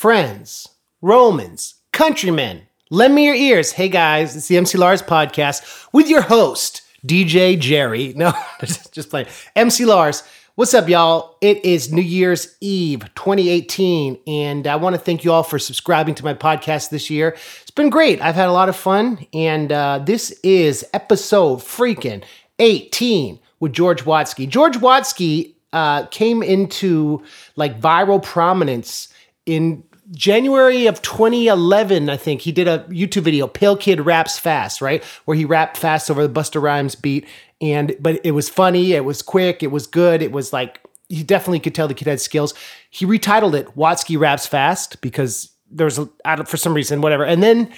friends, Romans, countrymen, lend me your ears. Hey guys, it's the MC Lars podcast with your host, DJ Jerry. No, just playing. MC Lars. What's up, y'all? It is New Year's Eve 2018, and I want to thank you all for subscribing to my podcast this year. It's been great. I've had a lot of fun, and uh, this is episode freaking 18 with George Watsky. George Watsky uh, came into like viral prominence in January of 2011, I think he did a YouTube video, Pale Kid Raps Fast, right? Where he rapped fast over the Busta Rhymes beat. And, but it was funny, it was quick, it was good, it was like, he definitely could tell the kid had skills. He retitled it Watsky Raps Fast because there was, for some reason, whatever. And then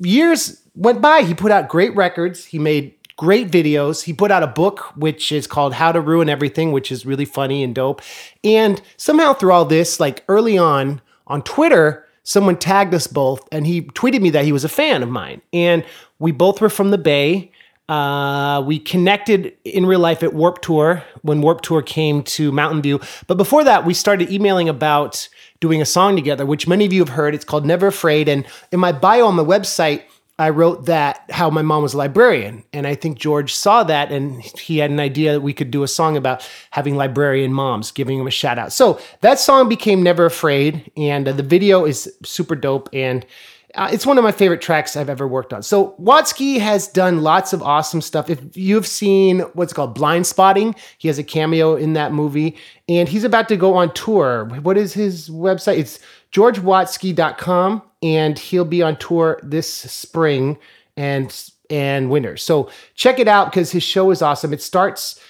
years went by. He put out great records. He made great videos. He put out a book which is called How to Ruin Everything, which is really funny and dope. And somehow through all this, like early on on Twitter, someone tagged us both and he tweeted me that he was a fan of mine. And we both were from the Bay. Uh, we connected in real life at Warped Tour when Warped Tour came to Mountain View. But before that, we started emailing about doing a song together, which many of you have heard. It's called Never Afraid. And in my bio on the website, I wrote that how my mom was a librarian. And I think George saw that and he had an idea that we could do a song about having librarian moms, giving him a shout out. So that song became Never Afraid. And uh, the video is super dope. And uh, it's one of my favorite tracks I've ever worked on. So Watsky has done lots of awesome stuff. If you've seen what's called Blindspotting, he has a cameo in that movie. And he's about to go on tour. What is his website? It's georgewatsky.com and he'll be on tour this spring and and winter. So check it out because his show is awesome. It starts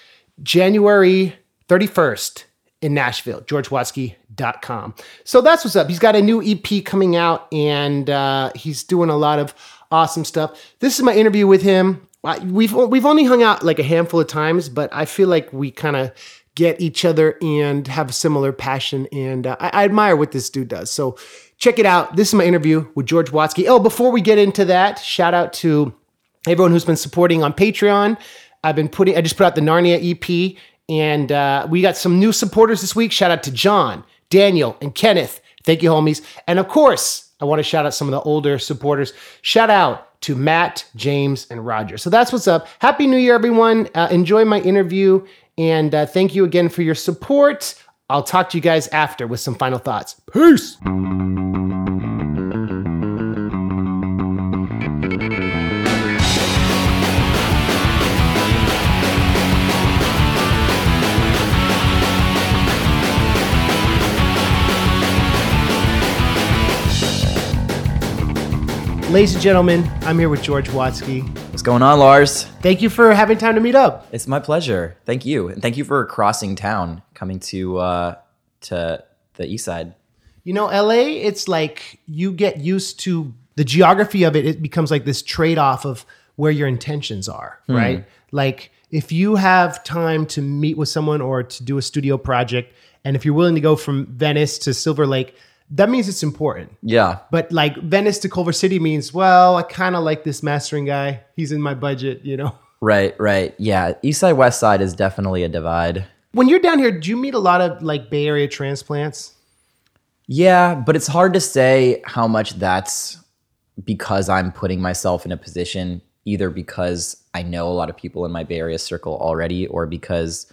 January 31st in Nashville, georgewatsky.com. So that's what's up. He's got a new EP coming out and uh, he's doing a lot of awesome stuff. This is my interview with him. We've we've only hung out like a handful of times, but I feel like we kind of get each other and have a similar passion. And uh, I, I, admire what this dude does. So check it out. This is my interview with George Watsky. Oh, before we get into that, shout out to everyone who's been supporting on Patreon. I've been putting, I just put out the Narnia EP and uh, we got some new supporters this week. Shout out to John, Daniel, and Kenneth. Thank you, homies. And of course, I want to shout out some of the older supporters. Shout out to Matt, James, and Roger. So that's what's up. Happy New Year, everyone. Uh, enjoy my interview. And uh, thank you again for your support. I'll talk to you guys after with some final thoughts. Peace. Ladies and gentlemen, I'm here with George Watsky. What's going on, Lars? Thank you for having time to meet up. It's my pleasure. Thank you, and thank you for crossing town, coming to uh, to the east side. You know, LA. It's like you get used to the geography of it. It becomes like this trade off of where your intentions are, hmm. right? Like if you have time to meet with someone or to do a studio project, and if you're willing to go from Venice to Silver Lake that means it's important. Yeah. But like Venice to Culver City means, well, I kind of like this mastering guy. He's in my budget, you know? Right, right. Yeah. East side, west side is definitely a divide. When you're down here, do you meet a lot of like Bay Area transplants? Yeah, but it's hard to say how much that's because I'm putting myself in a position either because I know a lot of people in my Bay Area circle already or because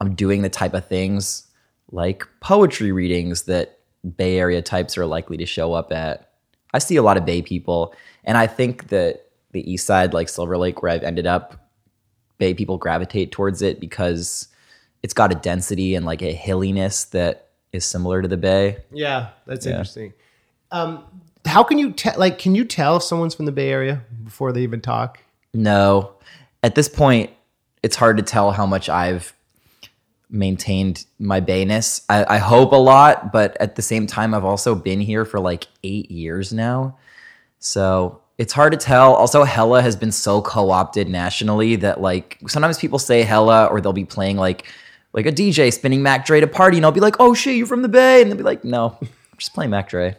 I'm doing the type of things like poetry readings that Bay Area types are likely to show up at. I see a lot of Bay people, and I think that the East Side, like Silver Lake, where I've ended up, Bay people gravitate towards it because it's got a density and like a hilliness that is similar to the Bay. Yeah, that's yeah. interesting. Um, how can you tell? Like, can you tell if someone's from the Bay Area before they even talk? No, at this point, it's hard to tell how much I've maintained my bayness. I, I, hope a lot, but at the same time, I've also been here for like eight years now. So it's hard to tell. Also, Hella has been so co opted nationally that like sometimes people say Hella or they'll be playing like like a DJ spinning Mac Dre to a party, and I'll be like, oh shit, you're from the Bay. And they'll be like, no, I'm just playing Mac Dre.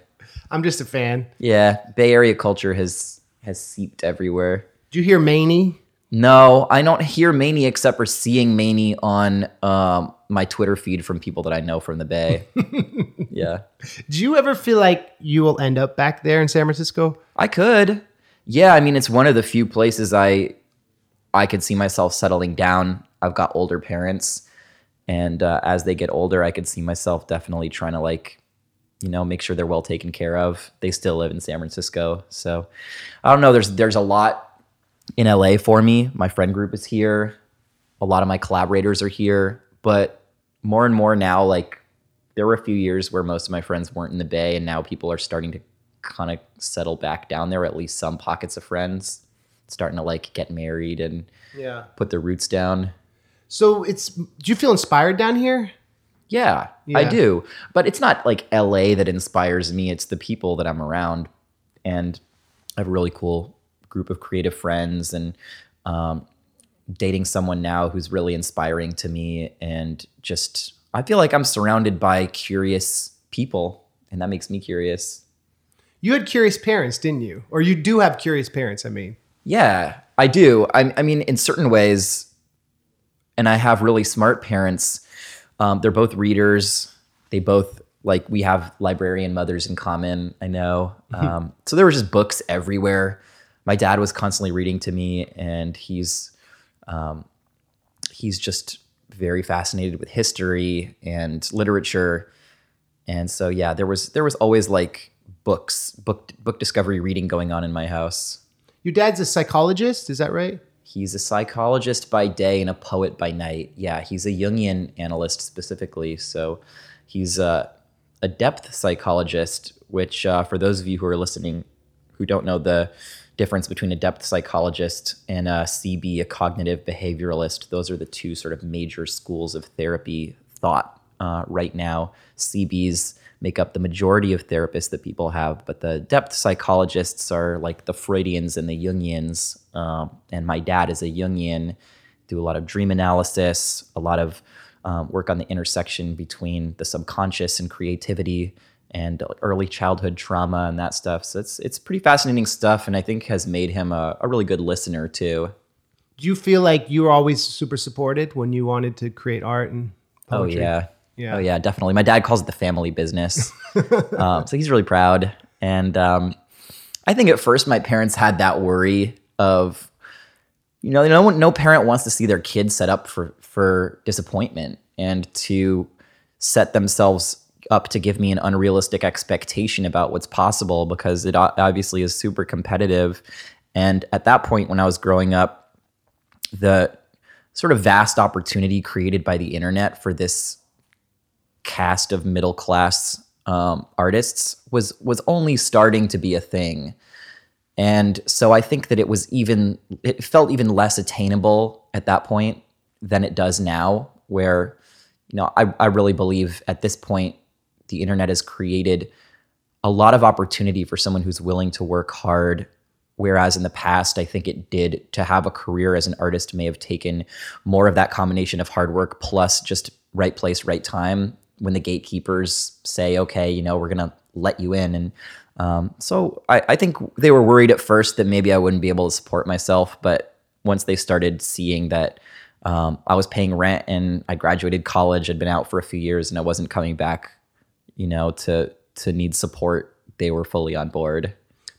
I'm just a fan. Yeah, Bay Area culture has has seeped everywhere. Do you hear Maney? No, I don't hear Maney except for seeing Maney on um, my Twitter feed from people that I know from the Bay. yeah. Do you ever feel like you will end up back there in San Francisco? I could. Yeah, I mean it's one of the few places I I could see myself settling down. I've got older parents and uh, as they get older, I could see myself definitely trying to like you know make sure they're well taken care of. They still live in San Francisco. So I don't know there's there's a lot in LA for me. My friend group is here. A lot of my collaborators are here, but more and more now like there were a few years where most of my friends weren't in the bay and now people are starting to kind of settle back down there at least some pockets of friends starting to like get married and Yeah. put their roots down So it's do you feel inspired down here? yeah, i do but it's not like la that inspires me it's the people that i'm around and i have a really cool group of creative friends and um, dating someone now who's really inspiring to me and just i feel like i'm surrounded by curious people and that makes me curious You had curious parents, didn't you? Or you do have curious parents, I mean. Yeah, I do. I, I mean, in certain ways, and I have really smart parents. Um, they're both readers. They both like we have librarian mothers in common. I know. Um, so there were just books everywhere. My dad was constantly reading to me, and he's um, he's just very fascinated with history and literature. And so yeah, there was there was always like books, book book discovery reading going on in my house. Your dad's a psychologist, is that right? He's a psychologist by day and a poet by night. Yeah, he's a Jungian analyst specifically. So he's a, a depth psychologist, which, uh, for those of you who are listening who don't know the difference between a depth psychologist and a CB, a cognitive behavioralist, those are the two sort of major schools of therapy thought uh, right now. CBs make up the majority of therapists that people have, but the depth psychologists are like the Freudians and the Jungians. Um, and my dad is a Jungian, do a lot of dream analysis, a lot of um, work on the intersection between the subconscious and creativity and early childhood trauma and that stuff. So it's it's pretty fascinating stuff, and I think has made him a, a really good listener too. Do you feel like you were always super supported when you wanted to create art and Oh poetry? yeah. Yeah. Oh yeah, definitely. My dad calls it the family business, um, so he's really proud. And um, I think at first my parents had that worry of, you know, no one, no parent wants to see their kid set up for for disappointment and to set themselves up to give me an unrealistic expectation about what's possible because it obviously is super competitive. And at that point, when I was growing up, the sort of vast opportunity created by the internet for this cast of middle class um, artists was was only starting to be a thing and so i think that it was even it felt even less attainable at that point than it does now where you know i, I really believe at this point the internet has created a lot of opportunity for someone who's willing to work hard. Whereas in the past i think it did to have a career as an artist may have taken more of that combination of hard work plus just right place right time when the gatekeepers say okay you know we're gonna let you in. And um, so I, I think they were worried at first that maybe i wouldn't be able to support myself. But once they started seeing that um, i was paying rent and i graduated college had been out for a few years and i wasn't coming back you know to to need support they were fully on board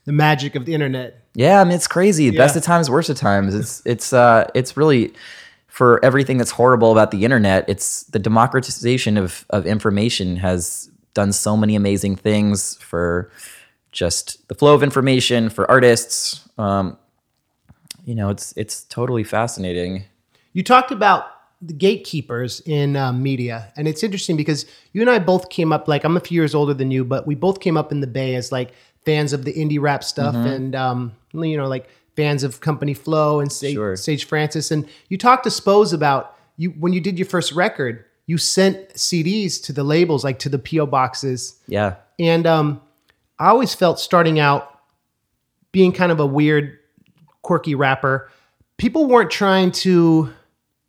The magic of the internet. yeah, I mean it's crazy. Best of times, worst of times. It's it's uh it's really for everything that's horrible about the internet. It's the democratization of of information has done so many amazing things for just the flow of information for artists. Um, you know, it's it's totally fascinating. You talked about the gatekeepers in uh, media, and it's interesting because you and I both came up like I'm a few years older than you, but we both came up in the Bay as like fans of the indie rap stuff, and um, you know, like fans of Company Flow and Sage, Sure. Sage Francis. And you talked to Spose about you when you did your first record. You sent CDs to the labels, like to the PO boxes, Yeah. and um, I always felt starting out being kind of a weird, quirky rapper, people weren't trying to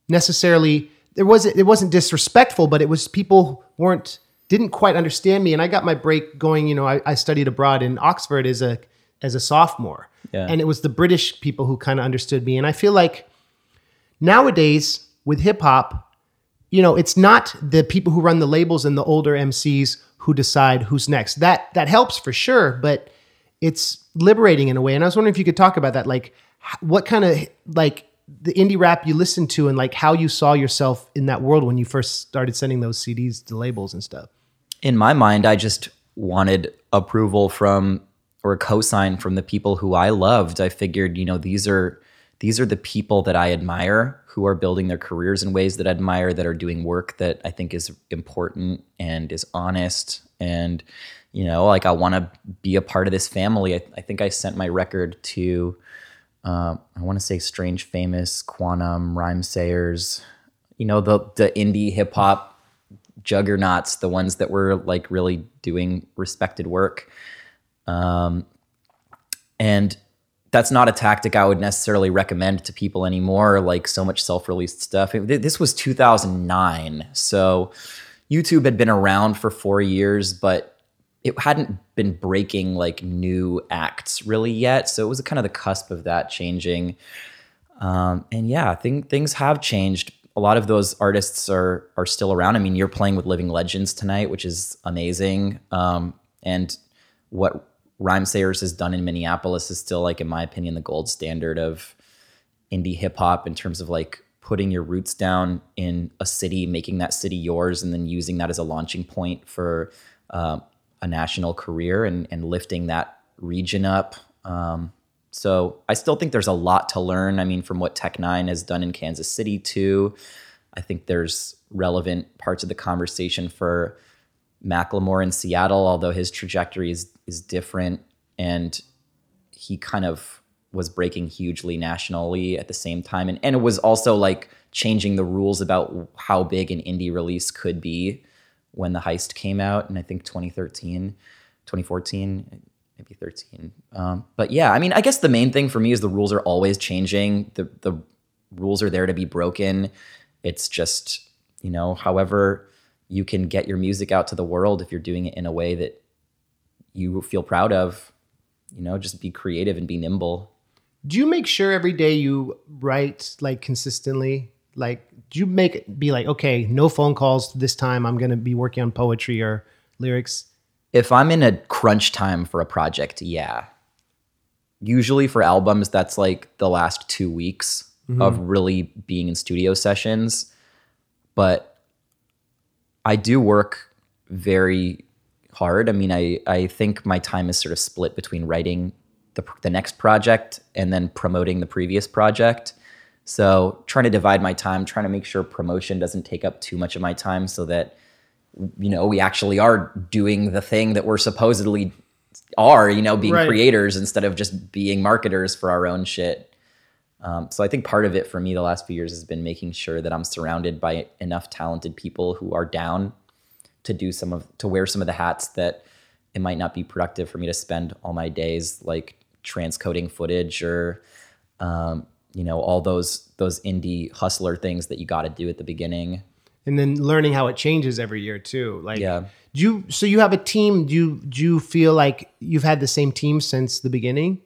necessarily. There wasn't. It wasn't disrespectful, but it was people weren't didn't quite understand me. And I got my break going. You know, I, I studied abroad in Oxford as a as a sophomore, Yeah. and it was the British people who kind of understood me. And I feel like nowadays with hip hop, you know, it's not the people who run the labels and the older MCs who decide who's next. That that helps for sure, but it's liberating in a way. And I was wondering if you could talk about that, like what kind of like the indie rap you listened to and like how you saw yourself in that world when you first started sending those CDs to labels and stuff. In my mind, I just wanted approval from or a cosign from the people who I loved. I figured, you know, these are these are the people that I admire who are building their careers in ways that I admire that are doing work that I think is important and is honest and you know like I want to be a part of this family. I, I think I sent my record to um, I want to say Strange Famous, Quannum, Rhymesayers, you know the the indie hip hop juggernauts, the ones that were like really doing respected work. Um, and that's not a tactic I would necessarily recommend to people anymore. Like so much self-released stuff. This was 2009, so YouTube had been around for four years, but it hadn't been breaking like new acts really yet. So it was kind of the cusp of that changing. Um, and yeah, think things have changed. A lot of those artists are are still around. I mean, you're playing with Living Legends tonight, which is amazing. Um, and what Rhymesayers has done in Minneapolis is still like in my opinion the gold standard of indie hip hop in terms of like putting your roots down in a city, making that city yours, and then using that as a launching point for uh, a national career and, and lifting that region up. Um, so I still think there's a lot to learn. I mean, from what Tech N9ne has done in Kansas City too, I think there's relevant parts of the conversation for Macklemore in Seattle, although his trajectory is is different and he kind of was breaking hugely nationally at the same time and, and it was also like changing the rules about how big an indie release could be when the heist came out and i think 2013 2014 maybe 13 um, but yeah i mean i guess the main thing for me is the rules are always changing the, the rules are there to be broken it's just you know however you can get your music out to the world if you're doing it in a way that you feel proud of. You know, just be creative and be nimble. Do you make sure every day you write like consistently? Like, do you make it be like, okay, no phone calls this time. I'm going to be working on poetry or lyrics? If I'm in a crunch time for a project, yeah. Usually for albums, that's like the last two weeks mm-hmm. of really being in studio sessions. But I do work very hard. I mean, I I think my time is sort of split between writing the the next project and then promoting the previous project. So trying to divide my time, trying to make sure promotion doesn't take up too much of my time, so that you know we actually are doing the thing that we're supposedly are, you know, being right. creators instead of just being marketers for our own shit. Um, so I think part of it for me the last few years has been making sure that I'm surrounded by enough talented people who are down to do some of to wear some of the hats that it might not be productive for me to spend all my days like transcoding footage or um, you know all those those indie hustler things that you got to do at the beginning. And then learning how it changes every year too like yeah. do you so you have a team do you do you feel like you've had the same team since the beginning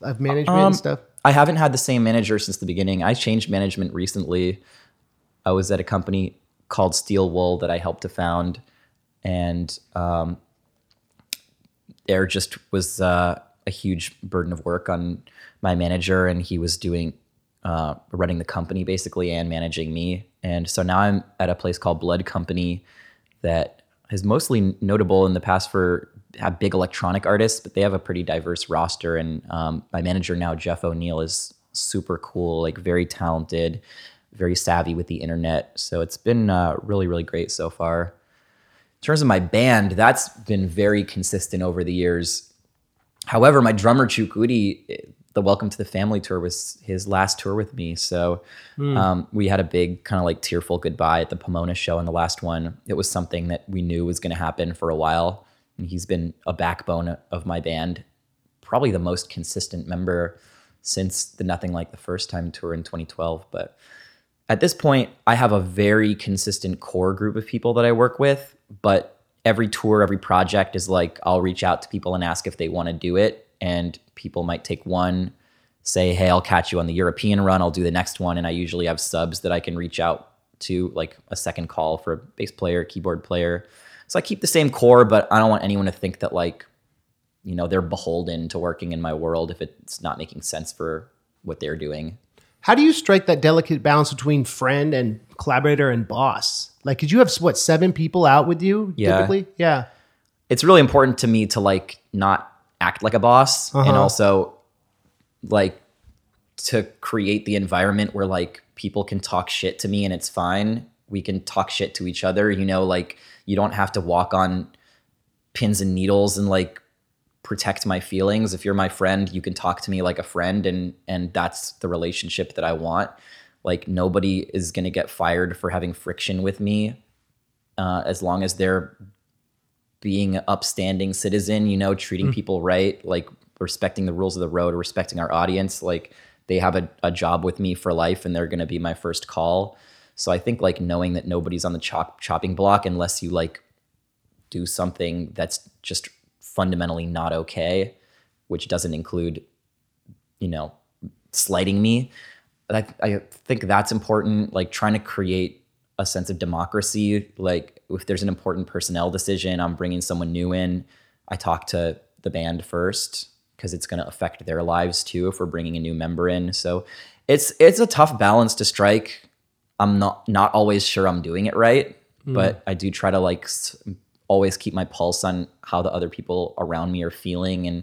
of management um, and stuff? I haven't had the same manager since the beginning. I changed management recently. I was at a company called steel wool that i helped to found and um, there just was uh, a huge burden of work on my manager, and he was doing uh, running the company basically and managing me. And so now I'm at a place called Blood Company that is mostly notable in the past for big electronic artists, but they have a pretty diverse roster. And um, my manager now, Jeff O'Neill, is super cool, like very talented, very savvy with the internet. So it's been uh, really, really great so far. In terms of my band, that's been very consistent over the years. However, my drummer Chukwudi, the Welcome to the Family tour was his last tour with me. So mm. um, we had a big kind of like tearful goodbye at the Pomona show and the last one. It was something that we knew was going to happen for a while. And he's been a backbone of my band, probably the most consistent member since the Nothing Like the First Time tour in 2012. But at this point, I have a very consistent core group of people that I work with but every tour, every project is like I'll reach out to people and ask if they want to do it. And people might take one, say, hey, I'll catch you on the European run, I'll do the next one. And I usually have subs that I can reach out to like a second call for a bass player, keyboard player. So I keep the same core, but I don't want anyone to think that like, you know, they're beholden to working in my world if it's not making sense for what they're doing. How do you strike that delicate balance between friend and collaborator and boss? Like, could you have what seven people out with you Yeah. typically? Yeah. It's really important to me to like not act like a boss and Uh-huh. also like to create the environment where like people can talk shit to me and it's fine. We can talk shit to each other, you know, like you don't have to walk on pins and needles and like protect my feelings. If you're my friend, you can talk to me like a friend and and that's the relationship that I want. Like nobody is going to get fired for having friction with me uh, as long as they're being an upstanding citizen, you know, treating people right, like respecting the rules of the road, respecting our audience. Like they have a, a job with me for life and they're going to be my first call. So I think like knowing that nobody's on the chop, chopping block unless you like do something that's just fundamentally not okay, which doesn't include, you know, slighting me. I, I think that's important. Like trying to create a sense of democracy. Like if there's an important personnel decision, I'm bringing someone new in. I talk to the band first because it's going to affect their lives too if we're bringing a new member in. So it's it's a tough balance to strike. I'm not not always sure I'm doing it right, hmm. but I do try to like always keep my pulse on how the other people around me are feeling and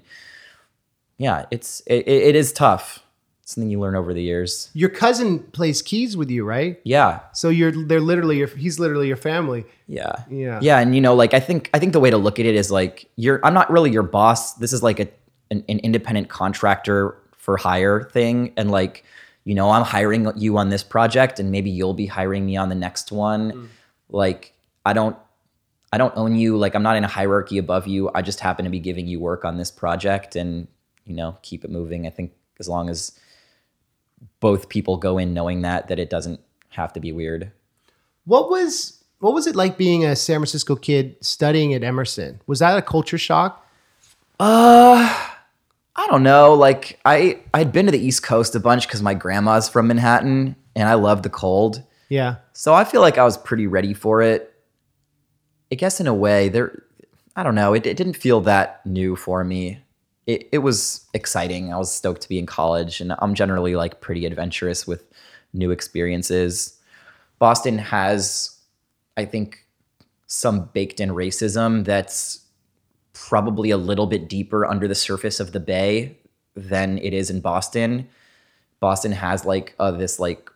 yeah, it's it, it is tough. It's something you learn over the years. Your cousin plays keys with you, right? Yeah, So you're they're literally your he's literally your family. yeah, Yeah. yeah. And you know, like I think I think the way to look at it is like you're. I'm not really your boss. This is like a an, an independent contractor for hire thing, and like you know, I'm hiring you on this project, and maybe you'll be hiring me on the next one. Mm. Like I don't. I don't own you. Like I'm not in a hierarchy above you. I just happen to be giving you work on this project, and you know, keep it moving. I think as long as both people go in knowing that that it doesn't have to be weird. What was what was it like being a San Francisco kid studying at Emerson? Was that a culture shock? Uh, I don't know. Like I I'd been to the East Coast a bunch because my grandma's from Manhattan and I love the cold. Yeah. So I feel like I was pretty ready for it. I guess in a way, there I don't know, it, it didn't feel that new for me. It it was exciting. I was stoked to be in college and I'm generally like pretty adventurous with new experiences. Boston has, I think, some baked in racism that's probably a little bit deeper under the surface of the bay than it is in Boston. Boston has like uh, this like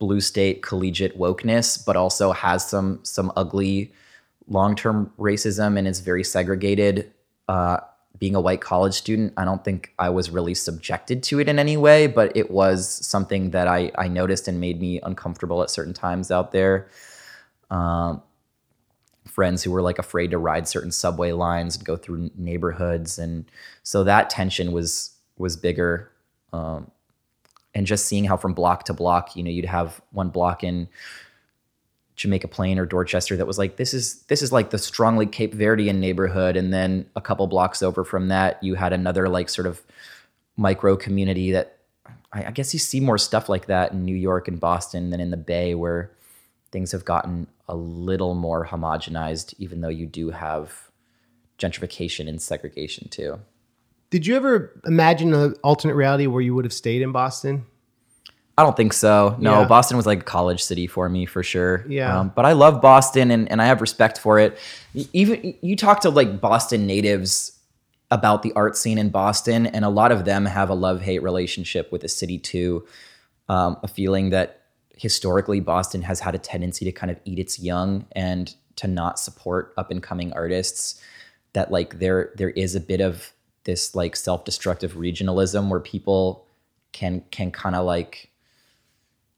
blue state collegiate wokeness, but also has some some ugly long term racism and is very segregated. Uh, being a white college student, I don't think I was really subjected to it in any way, but it was something that I I noticed and made me uncomfortable at certain times out there. Um, friends who were like afraid to ride certain subway lines and go through neighborhoods, and so that tension was was bigger. Um, and just seeing how from block to block, you know, you'd have one block in Jamaica Plain or Dorchester that was like this is this is like the strongly Cape Verdean neighborhood, and then a couple blocks over from that, you had another like sort of micro community that I, I guess you see more stuff like that in New York and Boston than in the Bay, where things have gotten a little more homogenized, even though you do have gentrification and segregation too. Did you ever imagine an alternate reality where you would have stayed in Boston? I don't think so. No, Yeah. Boston was like a college city for me for sure. Yeah. Um, but I love Boston and, and I have respect for it. Even you talk to like Boston natives about the art scene in Boston, and a lot of them have a love hate relationship with the city too. Um, a feeling that historically Boston has had a tendency to kind of eat its young and to not support up and coming artists. That like there there is a bit of this like self destructive regionalism where people can can kind of like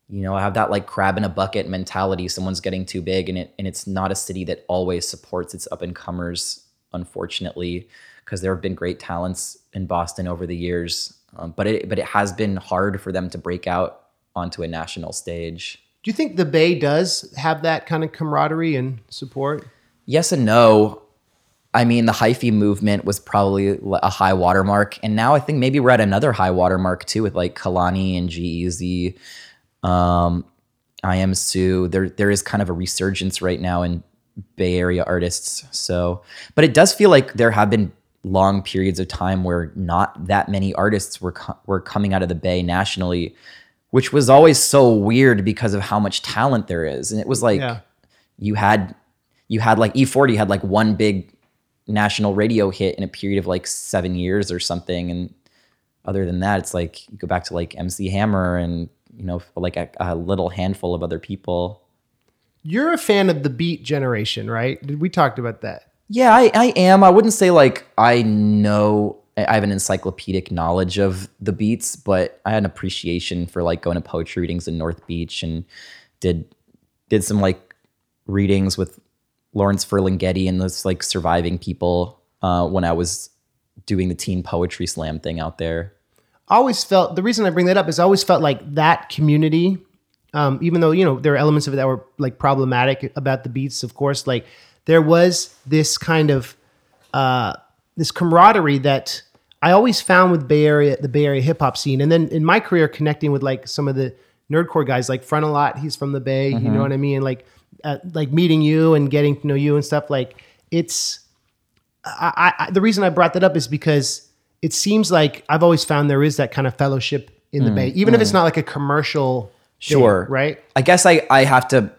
you know have that like crab in a bucket mentality someone's getting too big and it and it's not a city that always supports its up and comers unfortunately because there have been great talents in Boston over the years. Um, but it but it has been hard for them to break out onto a national stage. Do you think the Bay does have that kind of camaraderie and support? yes and no I mean, the hyphy movement was probably a high watermark, and now I think maybe we're at another high watermark too with like Kehlani and G-Eazy. Um, Iamsu. There there is kind of a resurgence right now in Bay Area artists. So, but it does feel like there have been long periods of time where not that many artists were co- were coming out of the Bay nationally, which was always so weird because of how much talent there is. And it was like Yeah. you had you had like E-40 had like one big national radio hit in a period of like 7 years or something and other than that it's like you go back to like MC Hammer and you know like a, a little handful of other people. You're a fan of the beat generation, right? We talked about that. Yeah, I, I am. I wouldn't say like I know I have an encyclopedic knowledge of the beats, but I had an appreciation for like going to poetry readings in North Beach and did did some like readings with Lawrence Ferlinghetti and those like surviving people uh, when I was doing the teen poetry slam thing out there. I always felt the reason I bring that up is I always felt like that community, um, even though you know there are elements of it that were like problematic about the beats, of course, like there was this kind of uh, this camaraderie that I always found with Bay Area, the Bay Area hip hop scene, and then in my career connecting with like some of the nerdcore guys, like Frontalot, he's from the Bay, you know what I mean, like uh, like meeting you and getting to know you and stuff. Like it's I, I, the reason I brought that up is because it seems like I've always found there is that kind of fellowship in the Bay, even if it's not like a commercial. thing, Sure. right? I guess I, I have to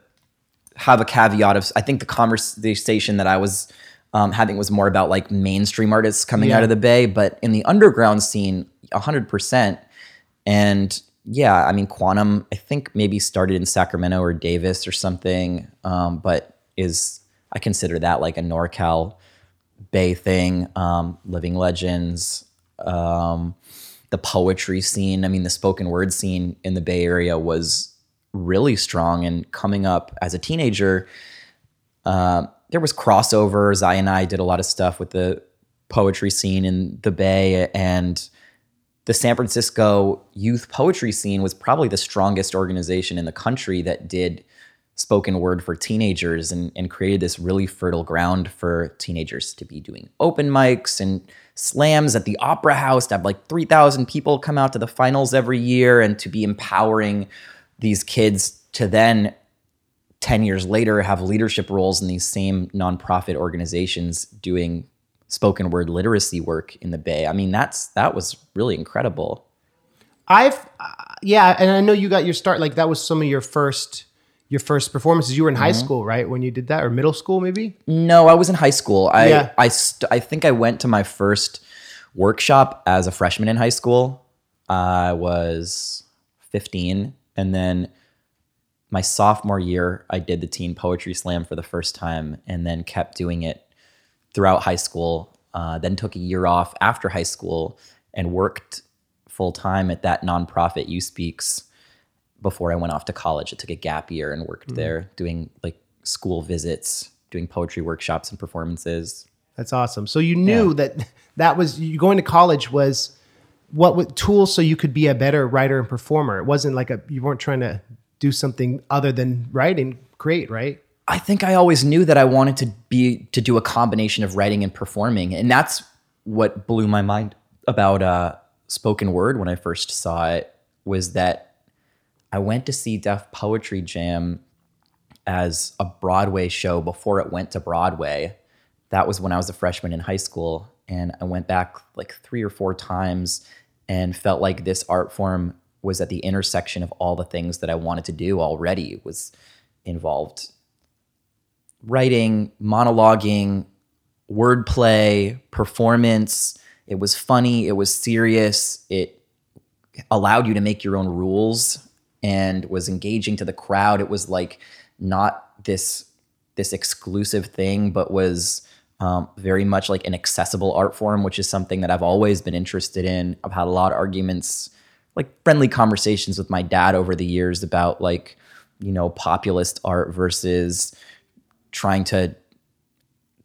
have a caveat of I think the conversation that I was um, having was more about like mainstream artists coming Yeah. out of the Bay, but in the underground scene, hundred percent. And yeah, I mean, Quannum, I think maybe started in Sacramento or Davis or something, um, but is I consider that like a NorCal Bay thing. Um, Living Legends, um, the poetry scene. I mean, the spoken word scene in the Bay Area was really strong. And coming up as a teenager, uh, there was crossover. Zai and I did a lot of stuff with the poetry scene in the Bay, and the San Francisco youth poetry scene was probably the strongest organization in the country that did spoken word for teenagers and, and created this really fertile ground for teenagers to be doing open mics and slams at the opera house to have like 3000 people come out to the finals every year and to be empowering these kids to then 10 years later have leadership roles in these same nonprofit organizations doing spoken word literacy work in the bay i mean that's that was really incredible I've uh, yeah, and I know you got your start. Like that was some of your first your first performances. You were in high school, right, when you did that, or middle school, maybe. No, I was in high school. I Yeah. I st- I think I went to my first workshop as a freshman in high school. I was 15 and then my sophomore year I did the teen poetry slam for the first time and then kept doing it throughout high school. Uh, then took a year off after high school and worked full time at that nonprofit Youth Speaks before I went off to college. I took a gap year and worked there doing like school visits, doing poetry workshops and performances. That's awesome. So you knew that that was you going to college was what with tools so you could be a better writer and performer. It wasn't like a you weren't trying to do something other than write and create, right? I think I always knew that I wanted to be to do a combination of writing and performing, and that's what blew my mind about uh, spoken word when I first saw it. Was that I went to see Def Poetry Jam as a Broadway show before it went to Broadway. That was when I was a freshman in high school, and I went back like three or four times and felt like this art form was at the intersection of all the things that I wanted to do already. Was involved writing, monologuing, wordplay, performance. It was funny, it was serious, it allowed you to make your own rules and was engaging to the crowd. It was like not this this exclusive thing, but was um, very much like an accessible art form, which is something that I've always been interested in. I've had a lot of arguments, like friendly conversations with my dad over the years about like, you know, populist art versus trying to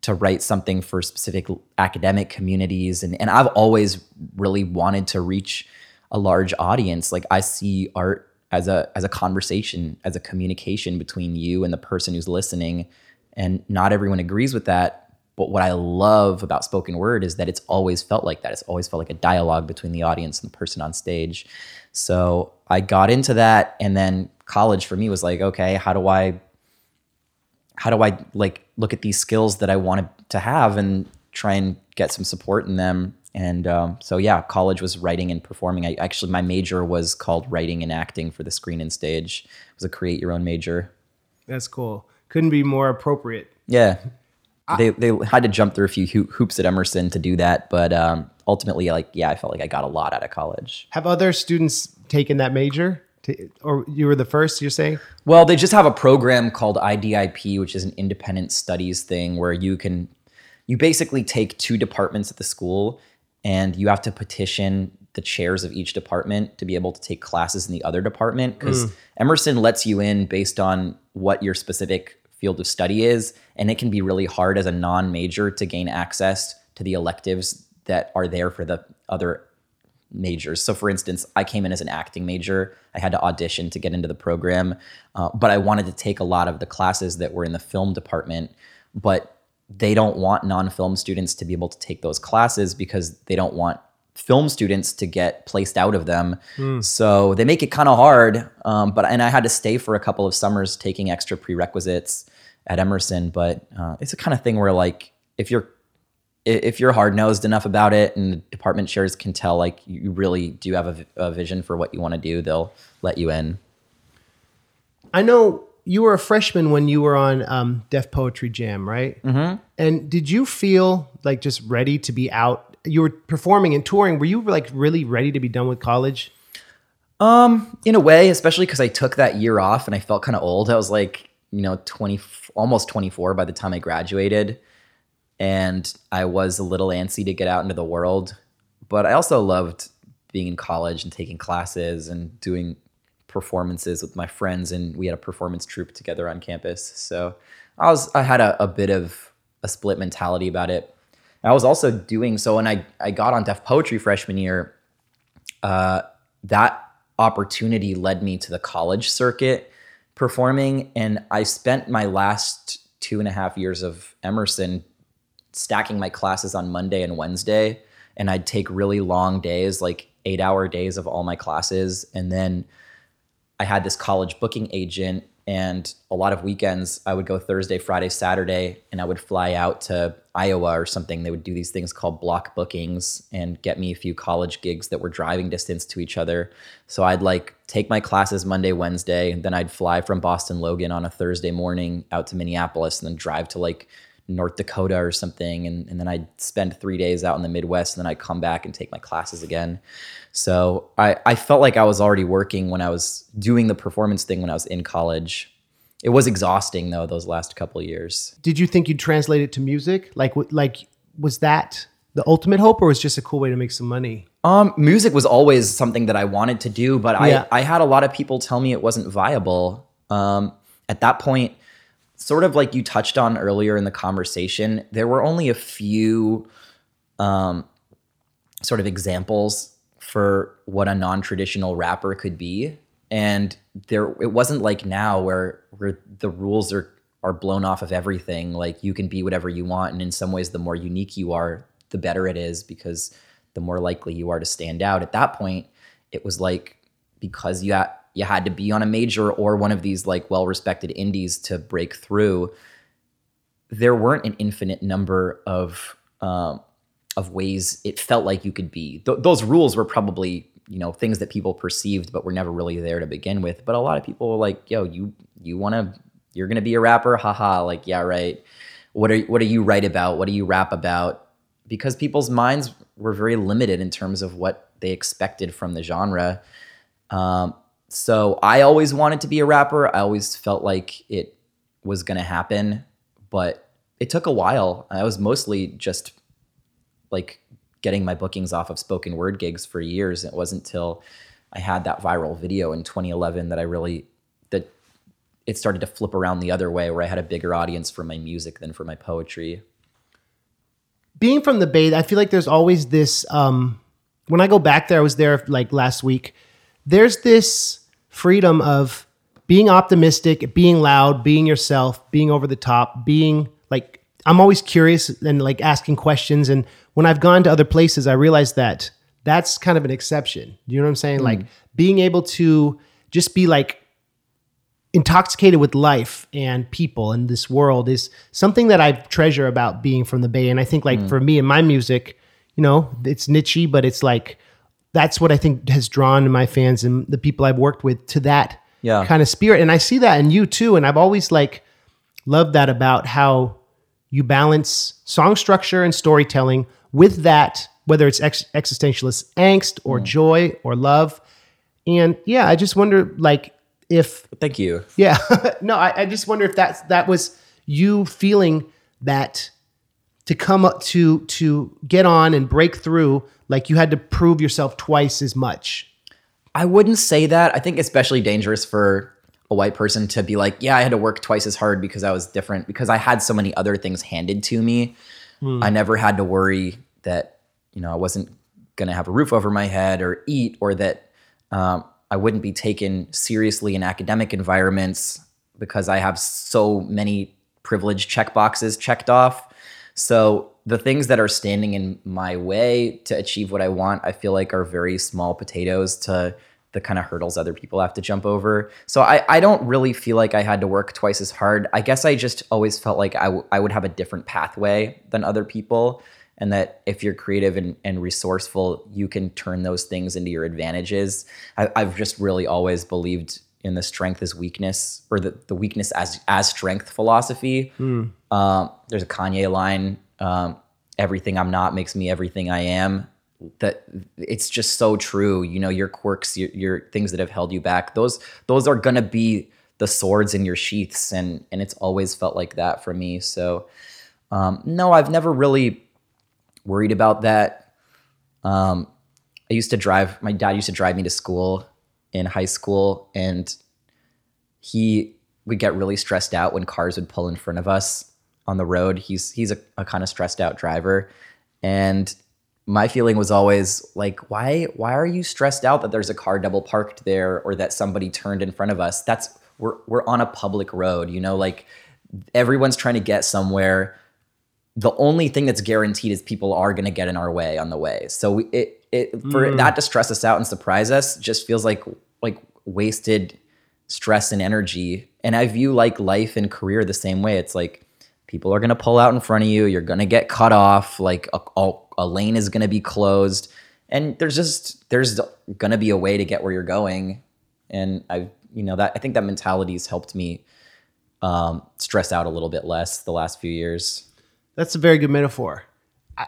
to write something for specific academic communities. And and I've always really wanted to reach a large audience. Like I see art as a as a conversation as a communication between you and the person who's listening. And not everyone agrees with that. But what I love about spoken word is that it's always felt like that. It's always felt like a dialogue between the audience and the person on stage. So I got into that, and then college for me was like, okay, how do I, how do I like look at these skills that I wanted to have and try and get some support in them? And um, so yeah, college was writing and performing. I actually my major was called writing and acting for the screen and stage. It was a create your own major. That's cool. Couldn't be more appropriate. Yeah. they, they had to jump through a few hoo- hoops at Emerson to do that, but um, ultimately, like, yeah, I felt like I got a lot out of college. Have other students taken that major? To, or you were the first, you're saying? Well, they just have a program called IDIP, which is an independent studies thing where you can, you basically take two departments at the school and you have to petition the chairs of each department to be able to take classes in the other department because mm. Emerson lets you in based on what your specific field of study is and it can be really hard as a non-major to gain access to the electives that are there for the other majors. So, for instance, I came in as an acting major. I had to audition to get into the program, uh, but I wanted to take a lot of the classes that were in the film department. But they don't want non-film students to be able to take those classes because they don't want film students to get placed out of them. So they make it kind of hard. Um, but and I had to stay for a couple of summers taking extra prerequisites at Emerson. But uh, it's a kind of thing where like if you're if you're hard nosed enough about it and the department chairs can tell like you really do have a vision for what you want to do, they'll let you in. I know you were a freshman when you were on um, Def Poetry Jam, right? Mm-hmm. And did you feel like just ready to be out? You were performing and touring. Were you like really ready to be done with college? Um, in a way, especially because I took that year off and I felt kind of old. I was like, you know, 20, almost 24 by the time I graduated. And I was a little antsy to get out into the world. But I also loved being in college and taking classes and doing performances with my friends. And we had a performance troupe together on campus. So I was, I had a, a bit of a split mentality about it. I was also doing so when I, I got on Def Poetry freshman year, uh, that opportunity led me to the college circuit performing. And I spent my last two and a half years of Emerson stacking my classes on Monday and Wednesday. And I'd take really long days, like eight hour days of all my classes. And then I had this college booking agent, and a lot of weekends I would go Thursday, Friday, Saturday, and I would fly out to Iowa or something. They would do these things called block bookings and get me a few college gigs that were driving distance to each other. So I'd like take my classes Monday, Wednesday, and then I'd fly from Boston Logan on a Thursday morning out to Minneapolis and then drive to like North Dakota or something. And, and then I'd spend three days out in the Midwest and then I'd come back and take my classes again. So I, I felt like I was already working when I was doing the performance thing when I was in college. It was exhausting though, those last couple of years. Did you think you'd translate it to music? Like, like was that the ultimate hope, or was it just a cool way to make some money? Um, music was always something that I wanted to do, but Yeah. I, I had a lot of people tell me it wasn't viable. Um, at that point, sort of like you touched on earlier in the conversation, there were only a few um, sort of examples for what a non-traditional rapper could be. And there it wasn't like now where where the rules are are blown off of everything. Like you can be whatever you want. And in some ways, the more unique you are, the better it is because the more likely you are to stand out. At that point, it was like because you had you had to be on a major or one of these like well-respected indies to break through. There weren't an infinite number of um, of ways it felt like you could be. Th- those rules were probably you know things that people perceived, but were never really there to begin with. But a lot of people were like, "Yo, you you want to you're gonna be a rapper? Haha! Like, yeah, right. What are what do you write about? What do you rap about? Because people's minds were very limited in terms of what they expected from the genre. Um, so I always wanted to be a rapper. I always felt like it was gonna happen, but it took a while. I was mostly just like getting my bookings off of spoken word gigs for years. It wasn't until I had that viral video in 2011 that I really that it started to flip around the other way, where I had a bigger audience for my music than for my poetry. being from the Bay, I feel like there's always this. Um, when I go back there, I was there like last week. There's this freedom of being optimistic, being loud, being yourself, being over the top, being like I'm always curious and like asking questions. And when I've gone to other places, I realize that that's kind of an exception. You know what I'm saying? Mm. Like being able to just be like intoxicated with life and people and this world is something that I treasure about being from the Bay. And I think like mm. for me and my music, you know, it's nichey, but it's like that's what I think has drawn my fans and the people I've worked with to that Yeah. kind of spirit. And I see that in you too. And I've always like loved that about how you balance song structure and storytelling with that, whether it's ex- existentialist angst or mm. joy or love. And yeah, I just wonder like if Thank you. yeah. no, I, I just wonder if that's that was you feeling that to come up to to get on and break through, like you had to prove yourself twice as much. I wouldn't say that. I think especially dangerous for a white person to be like, yeah, I had to work twice as hard because I was different because I had so many other things handed to me. I never had to worry that, you know, I wasn't going to have a roof over my head or eat or that um, I wouldn't be taken seriously in academic environments because I have so many privilege check boxes checked off. So the things that are standing in my way to achieve what I want, I feel like are very small potatoes to the kind of hurdles other people have to jump over. So I, I don't really feel like I had to work twice as hard. I guess I just always felt like I, w- I would have a different pathway than other people. And that if you're creative and, and resourceful, you can turn those things into your advantages. I, I've just really always believed in the strength as weakness or the, the weakness as as strength philosophy. Um, there's a Kanye line, um, everything I'm not makes me everything I am. That it's just so true. You know, your quirks, your, your things that have held you back, those those are gonna be the swords in your sheaths, and and it's always felt like that for me. So um, no, I've never really worried about that. Um, I used to drive. My dad used to drive me to school in high school, and he would get really stressed out when cars would pull in front of us on the road. He's he's a, a kind of stressed out driver, and my feeling was always like, why why are you stressed out that there's a car double parked there or that somebody turned in front of us? That's we're we're on a public road, you know, like everyone's trying to get somewhere the only thing that's guaranteed is people are going to get in our way on the way. So we, it it for mm. that to stress us out and surprise us just feels like like wasted stress and energy. And I view like life and career the same way. It's like people are going to pull out in front of you. You're going to get cut off. Like a, a, a lane is going to be closed, and there's just there's going to be a way to get where you're going. And I you know that I think that mentality has helped me um, stress out a little bit less the last few years. That's a very good metaphor.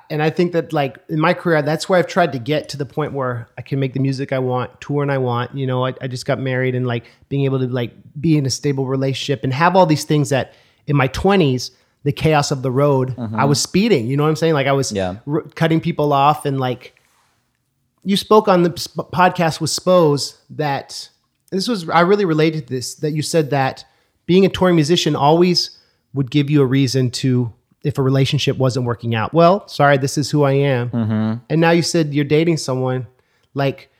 And I think that like in my career, that's where I've tried to get to the point where I can make the music I want, tour and I want. You know, I, I just got married and like being able to like be in a stable relationship and have all these things that in my twenties, the chaos of the road, I was mm-hmm. speeding. You know what I'm saying? Like I was Yeah. r- cutting people off and like you spoke on the sp- podcast with Spose that this was I really related to this that you said that being a touring musician always would give you a reason to if a relationship wasn't working out. Well, sorry, this is who I am. Mm-hmm. And now you said you're dating someone like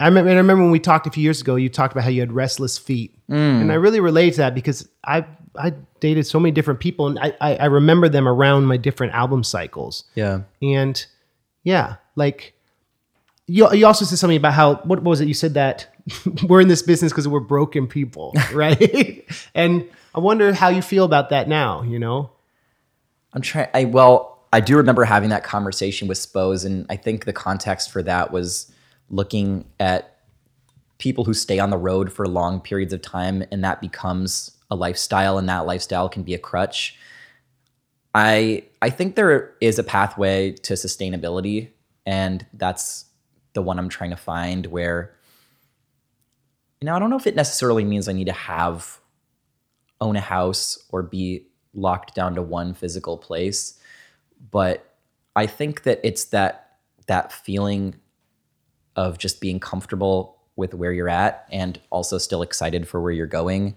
I remember, I remember when we talked a few years ago, you talked about how you had restless feet. Mm. And I really relate to that because I I dated so many different people and I, I, I remember them around my different album cycles. Yeah. And yeah, like you, you also said something about how what was it? You said that we're in this business because we're broken people, right? and I wonder how you feel about that now. You know, I'm trying. I well, I do remember having that conversation with Spose, and I think the context for that was looking at people who stay on the road for long periods of time, and that becomes a lifestyle, and that lifestyle can be a crutch. I I think there is a pathway to sustainability, and that's the one I'm trying to find. Where know, I don't know if it necessarily means I need to have own a house or be locked down to one physical place but i think that it's that that feeling of just being comfortable with where you're at and also still excited for where you're going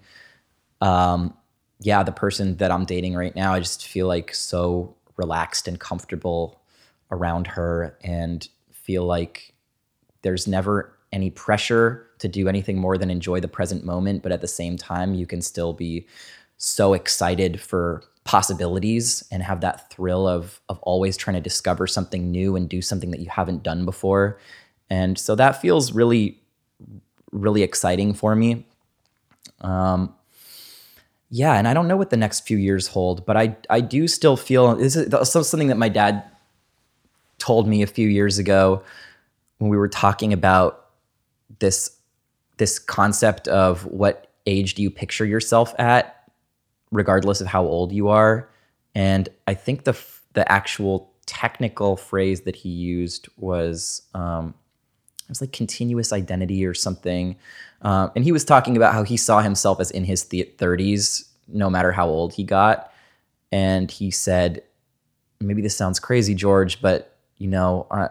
um yeah the person that i'm dating right now i just feel like so relaxed and comfortable around her and feel like there's never any pressure to do anything more than enjoy the present moment but at the same time you can still be so excited for possibilities and have that thrill of of always trying to discover something new and do something that you haven't done before. And so that feels really really exciting for me. Um yeah, and I don't know what the next few years hold, but I I do still feel this is something that my dad told me a few years ago when we were talking about this this concept of what age do you picture yourself at regardless of how old you are. And i think the the actual technical phrase that he used was um, it was like continuous identity or something um, and he was talking about how he saw himself as in his th- 30s no matter how old he got and he said maybe this sounds crazy george but you know uh,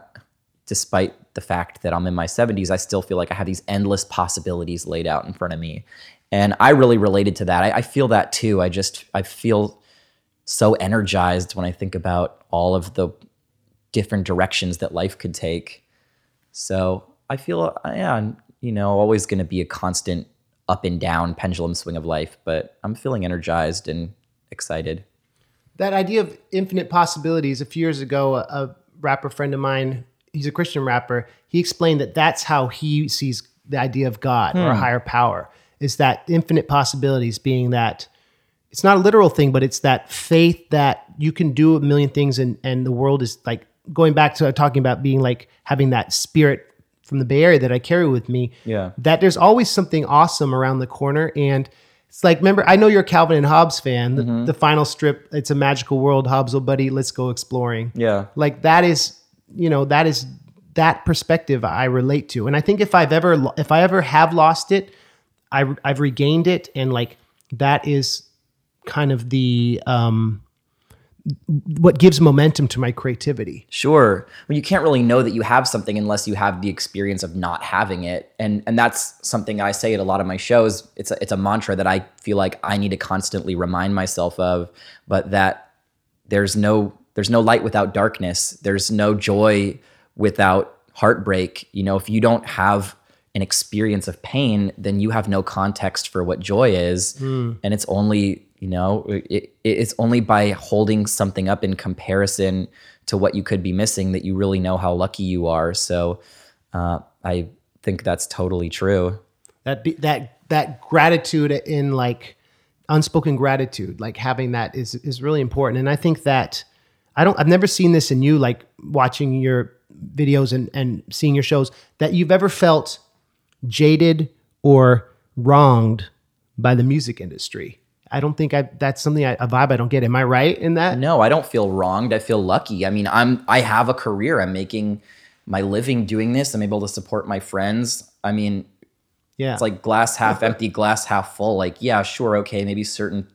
despite the fact that I'm in my 70s, I still feel like I have these endless possibilities laid out in front of me. And I really related to that. I, I feel that too. I just, I feel so energized when I think about all of the different directions that life could take. So I feel, yeah, I'm, you know, always going to be a constant up and down pendulum swing of life, but I'm feeling energized and excited. That idea of infinite possibilities, a few years ago, a, a rapper friend of mine he's a Christian rapper. He explained that that's how he sees the idea of God hmm. or a hmm. higher power is that infinite possibilities being that it's not a literal thing, but it's that faith that you can do a million things and and the world is like going back to talking about being like having that spirit from the Bay Area that I carry with me. Yeah. That there's always something awesome around the corner. And it's like, remember, I know you're a Calvin and Hobbes fan. The, mm-hmm. the final strip, it's a magical world, Hobbes, oh buddy, let's go exploring. Yeah. Like that is you know that is that perspective I relate to. And I think if I've ever if I ever have lost it, I I've regained it and like that is kind of the um what gives momentum to my creativity. Sure. Well, you can't really know that you have something unless you have the experience of not having it. And and that's something I say at a lot of my shows. It's a, it's a mantra that I feel like I need to constantly remind myself of, but that there's no there's no light without darkness. There's no joy without heartbreak. You know, if you don't have an experience of pain, then you have no context for what joy is. Mm. And it's only, you know, it, it's only by holding something up in comparison to what you could be missing that you really know how lucky you are. So uh, I think that's totally true. That be, that that gratitude in like unspoken gratitude, like having that is is really important. And I think that I don't I've never seen this in you like watching your videos and and seeing your shows that you've ever felt jaded or wronged by the music industry. I don't think I that's something I, a vibe I don't get. Am I right in that? No, I don't feel wronged. I feel lucky. I mean, I'm I have a career. I'm making my living doing this. I'm able to support my friends. I mean, yeah. It's like glass half empty, glass half full. Like, yeah, sure, okay, maybe certain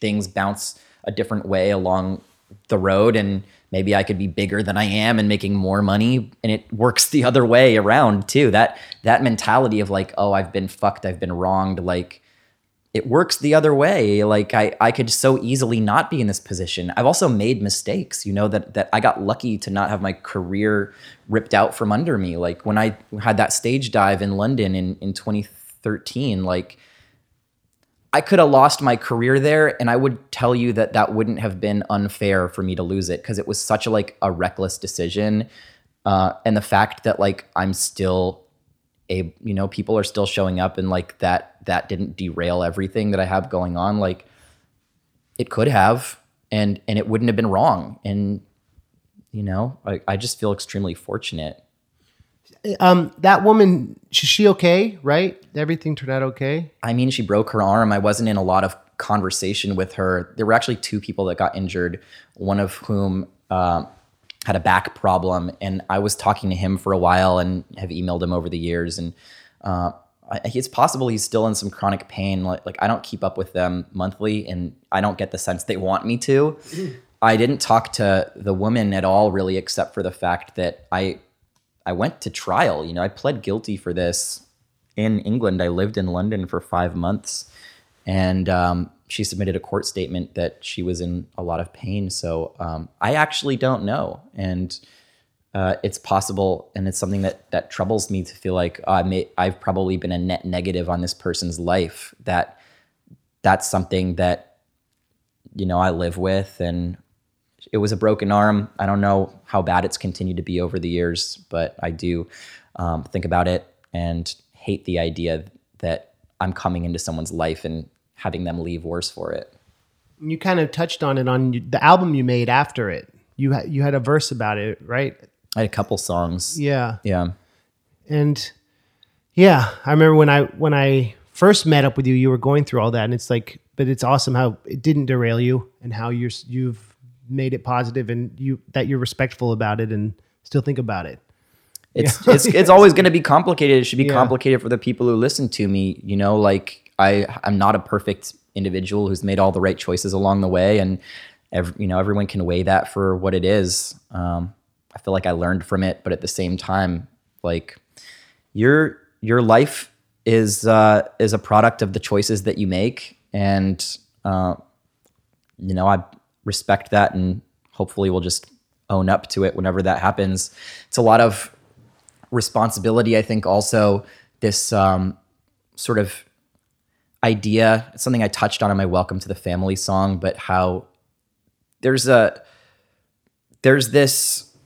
things bounce a different way along the road and maybe I could be bigger than I am and making more money and it works the other way around too. That that mentality of like, oh, I've been fucked, I've been wronged, like it works the other way. Like I I could so easily not be in this position. I've also made mistakes, you know, that that I got lucky to not have my career ripped out from under me. Like when I had that stage dive in London in in 2013, like I could have lost my career there, and I would tell you that that wouldn't have been unfair for me to lose it because it was such a like a reckless decision, uh, and the fact that like I'm still a you know people are still showing up and like that that didn't derail everything that I have going on. Like it could have, and and it wouldn't have been wrong, and you know I, I just feel extremely fortunate um, that woman, is she okay? Right? Everything turned out okay. I mean, she broke her arm. I wasn't in a lot of conversation with her. There were actually two people that got injured. One of whom uh, had a back problem, and I was talking to him for a while and have emailed him over the years. And uh, it's possible he's still in some chronic pain. Like, like I don't keep up with them monthly, and I don't get the sense they want me to. I didn't talk to the woman at all, really, except for the fact that I I went to trial. You know, I pled guilty for this in England. I lived in London for five months, and um, she submitted a court statement that she was in a lot of pain. So um, I actually don't know, and uh, it's possible, and it's something that that troubles me to feel like oh, I may, I've probably been a net negative on this person's life. That that's something that you know I live with, and it was a broken arm. I don't know how bad it's continued to be over the years, but I do um, think about it and hate the idea that I'm coming into someone's life and having them leave worse for it. You kind of touched on it on the album you made after it. You had you had a verse about it, right? I had a couple songs. Yeah. Yeah. And yeah, I remember when I when I first met up with you, you were going through all that, and it's like, but it's awesome how it didn't derail you, and how you're you've made it positive, and you that you're respectful about it, and still think about it. It's it's it's always going to be complicated. It should be Yeah. complicated for the people who listen to me. You know, like I'm not a perfect individual who's made all the right choices along the way, and ev- you know everyone can weigh that for what it is. Um, I feel like I learned from it, but at the same time, like your your life is uh, is a product of the choices that you make, and uh, you know I respect that, and hopefully we'll just own up to it whenever that happens. It's a lot of responsibility. I think also this um, sort of idea. It's something I touched on in my "Welcome to the Family" song, but how there's a there's this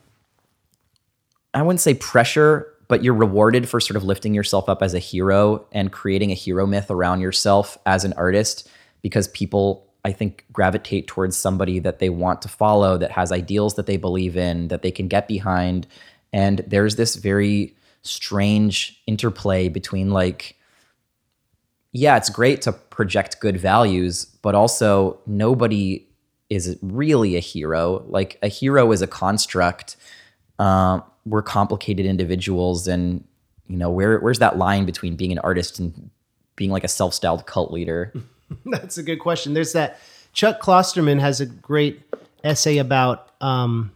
I wouldn't say pressure, but you're rewarded for sort of lifting yourself up as a hero and creating a hero myth around yourself as an artist because people I think gravitate towards somebody that they want to follow that has ideals that they believe in that they can get behind and there's this very strange interplay between like yeah, it's great to project good values, but also nobody is really a hero. Like a hero is a construct. Um, we're complicated individuals, and you know where where's that line between being an artist and being like a self-styled cult leader? That's a good question. There's that Chuck Klosterman has a great essay about um,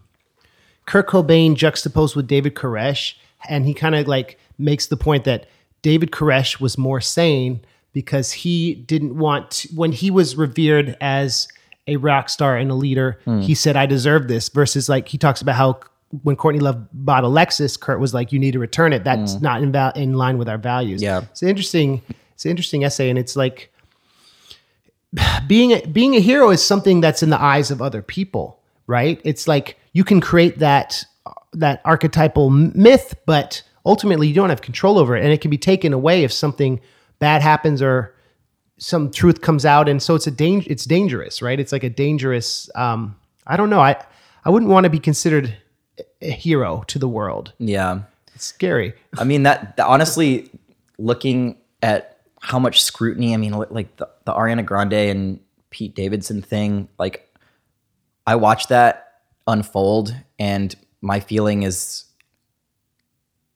Kurt Cobain juxtaposed with David Koresh, and he kind of like makes the point that David Koresh was more sane because he didn't want to, when he was revered as a rock star and a leader, hmm. he said, "I deserve this." Versus like he talks about how when Courtney Love bought a Lexus, Kurt was like, "You need to return it. That's hmm. not in, val- in line with our values." Yeah. it's an interesting, it's an interesting essay, and it's like being a, being a hero is something that's in the eyes of other people, right? It's like you can create that that archetypal myth, but ultimately you don't have control over it, and it can be taken away if something bad happens or some truth comes out, and so it's a danger. It's dangerous, right? It's like a dangerous. Um, I don't know. I I wouldn't want to be considered a hero to the world. Yeah. It's scary. I mean that, honestly, looking at how much scrutiny. I mean, like the, the Ariana Grande and Pete Davidson thing. Like, I watched that unfold, and my feeling is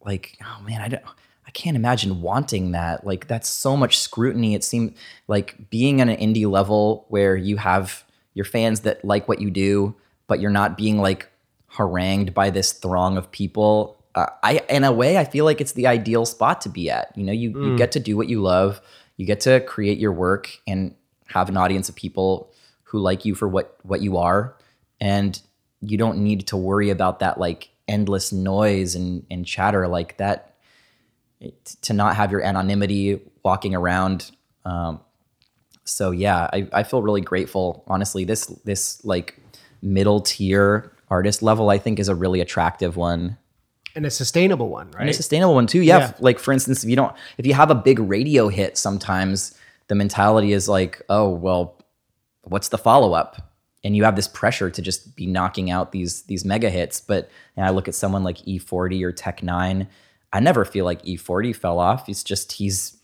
like, oh man, I don't. I can't imagine wanting that. Like that's so much scrutiny. It seemed like being on an indie level where you have your fans that like what you do, but you're not being like harangued by this throng of people. Uh, I, in a way, I feel like it's the ideal spot to be at. You know, you, you get to do what you love, you get to create your work and have an audience of people who like you for what what you are, and you don't need to worry about that like endless noise and and chatter like that. To not have your anonymity walking around. Um, so yeah, I, I feel really grateful. Honestly, this this like middle tier artist level, I think, is a really attractive one And a sustainable one, right? and a sustainable one too. Yeah, Yeah. Like for instance, if you don't, if you have a big radio hit, sometimes the mentality is like, oh well, what's the follow up? And you have this pressure to just be knocking out these these mega hits. But and I look at someone like E-40 or Tech N9ne, I never feel like E-40 fell off. He's just he's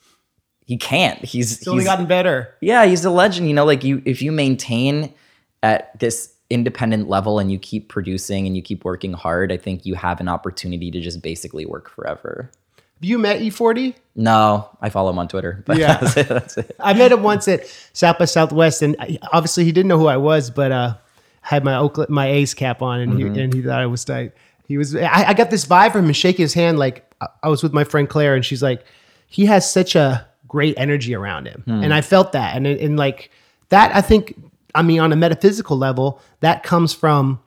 he can't. He's it's only he's gotten better. yeah, he's a legend. You know, like you if you maintain at this independent level and you keep producing and you keep working hard, I think you have an opportunity to just basically work forever. Have you met E E-40? No, I follow him on Twitter. But Yeah. that's it. That's it. I met him once at South by Southwest, and I, obviously he didn't know who I was, but uh, had my Oakland, my A's cap on, and he and he thought I was tight. He was. I, I got this vibe from him, shaking his hand. Like I, I was with my friend Claire, and she's like, he has such a great energy around him, hmm. and I felt that, and and like that. I think. I mean, on a metaphysical level, that comes from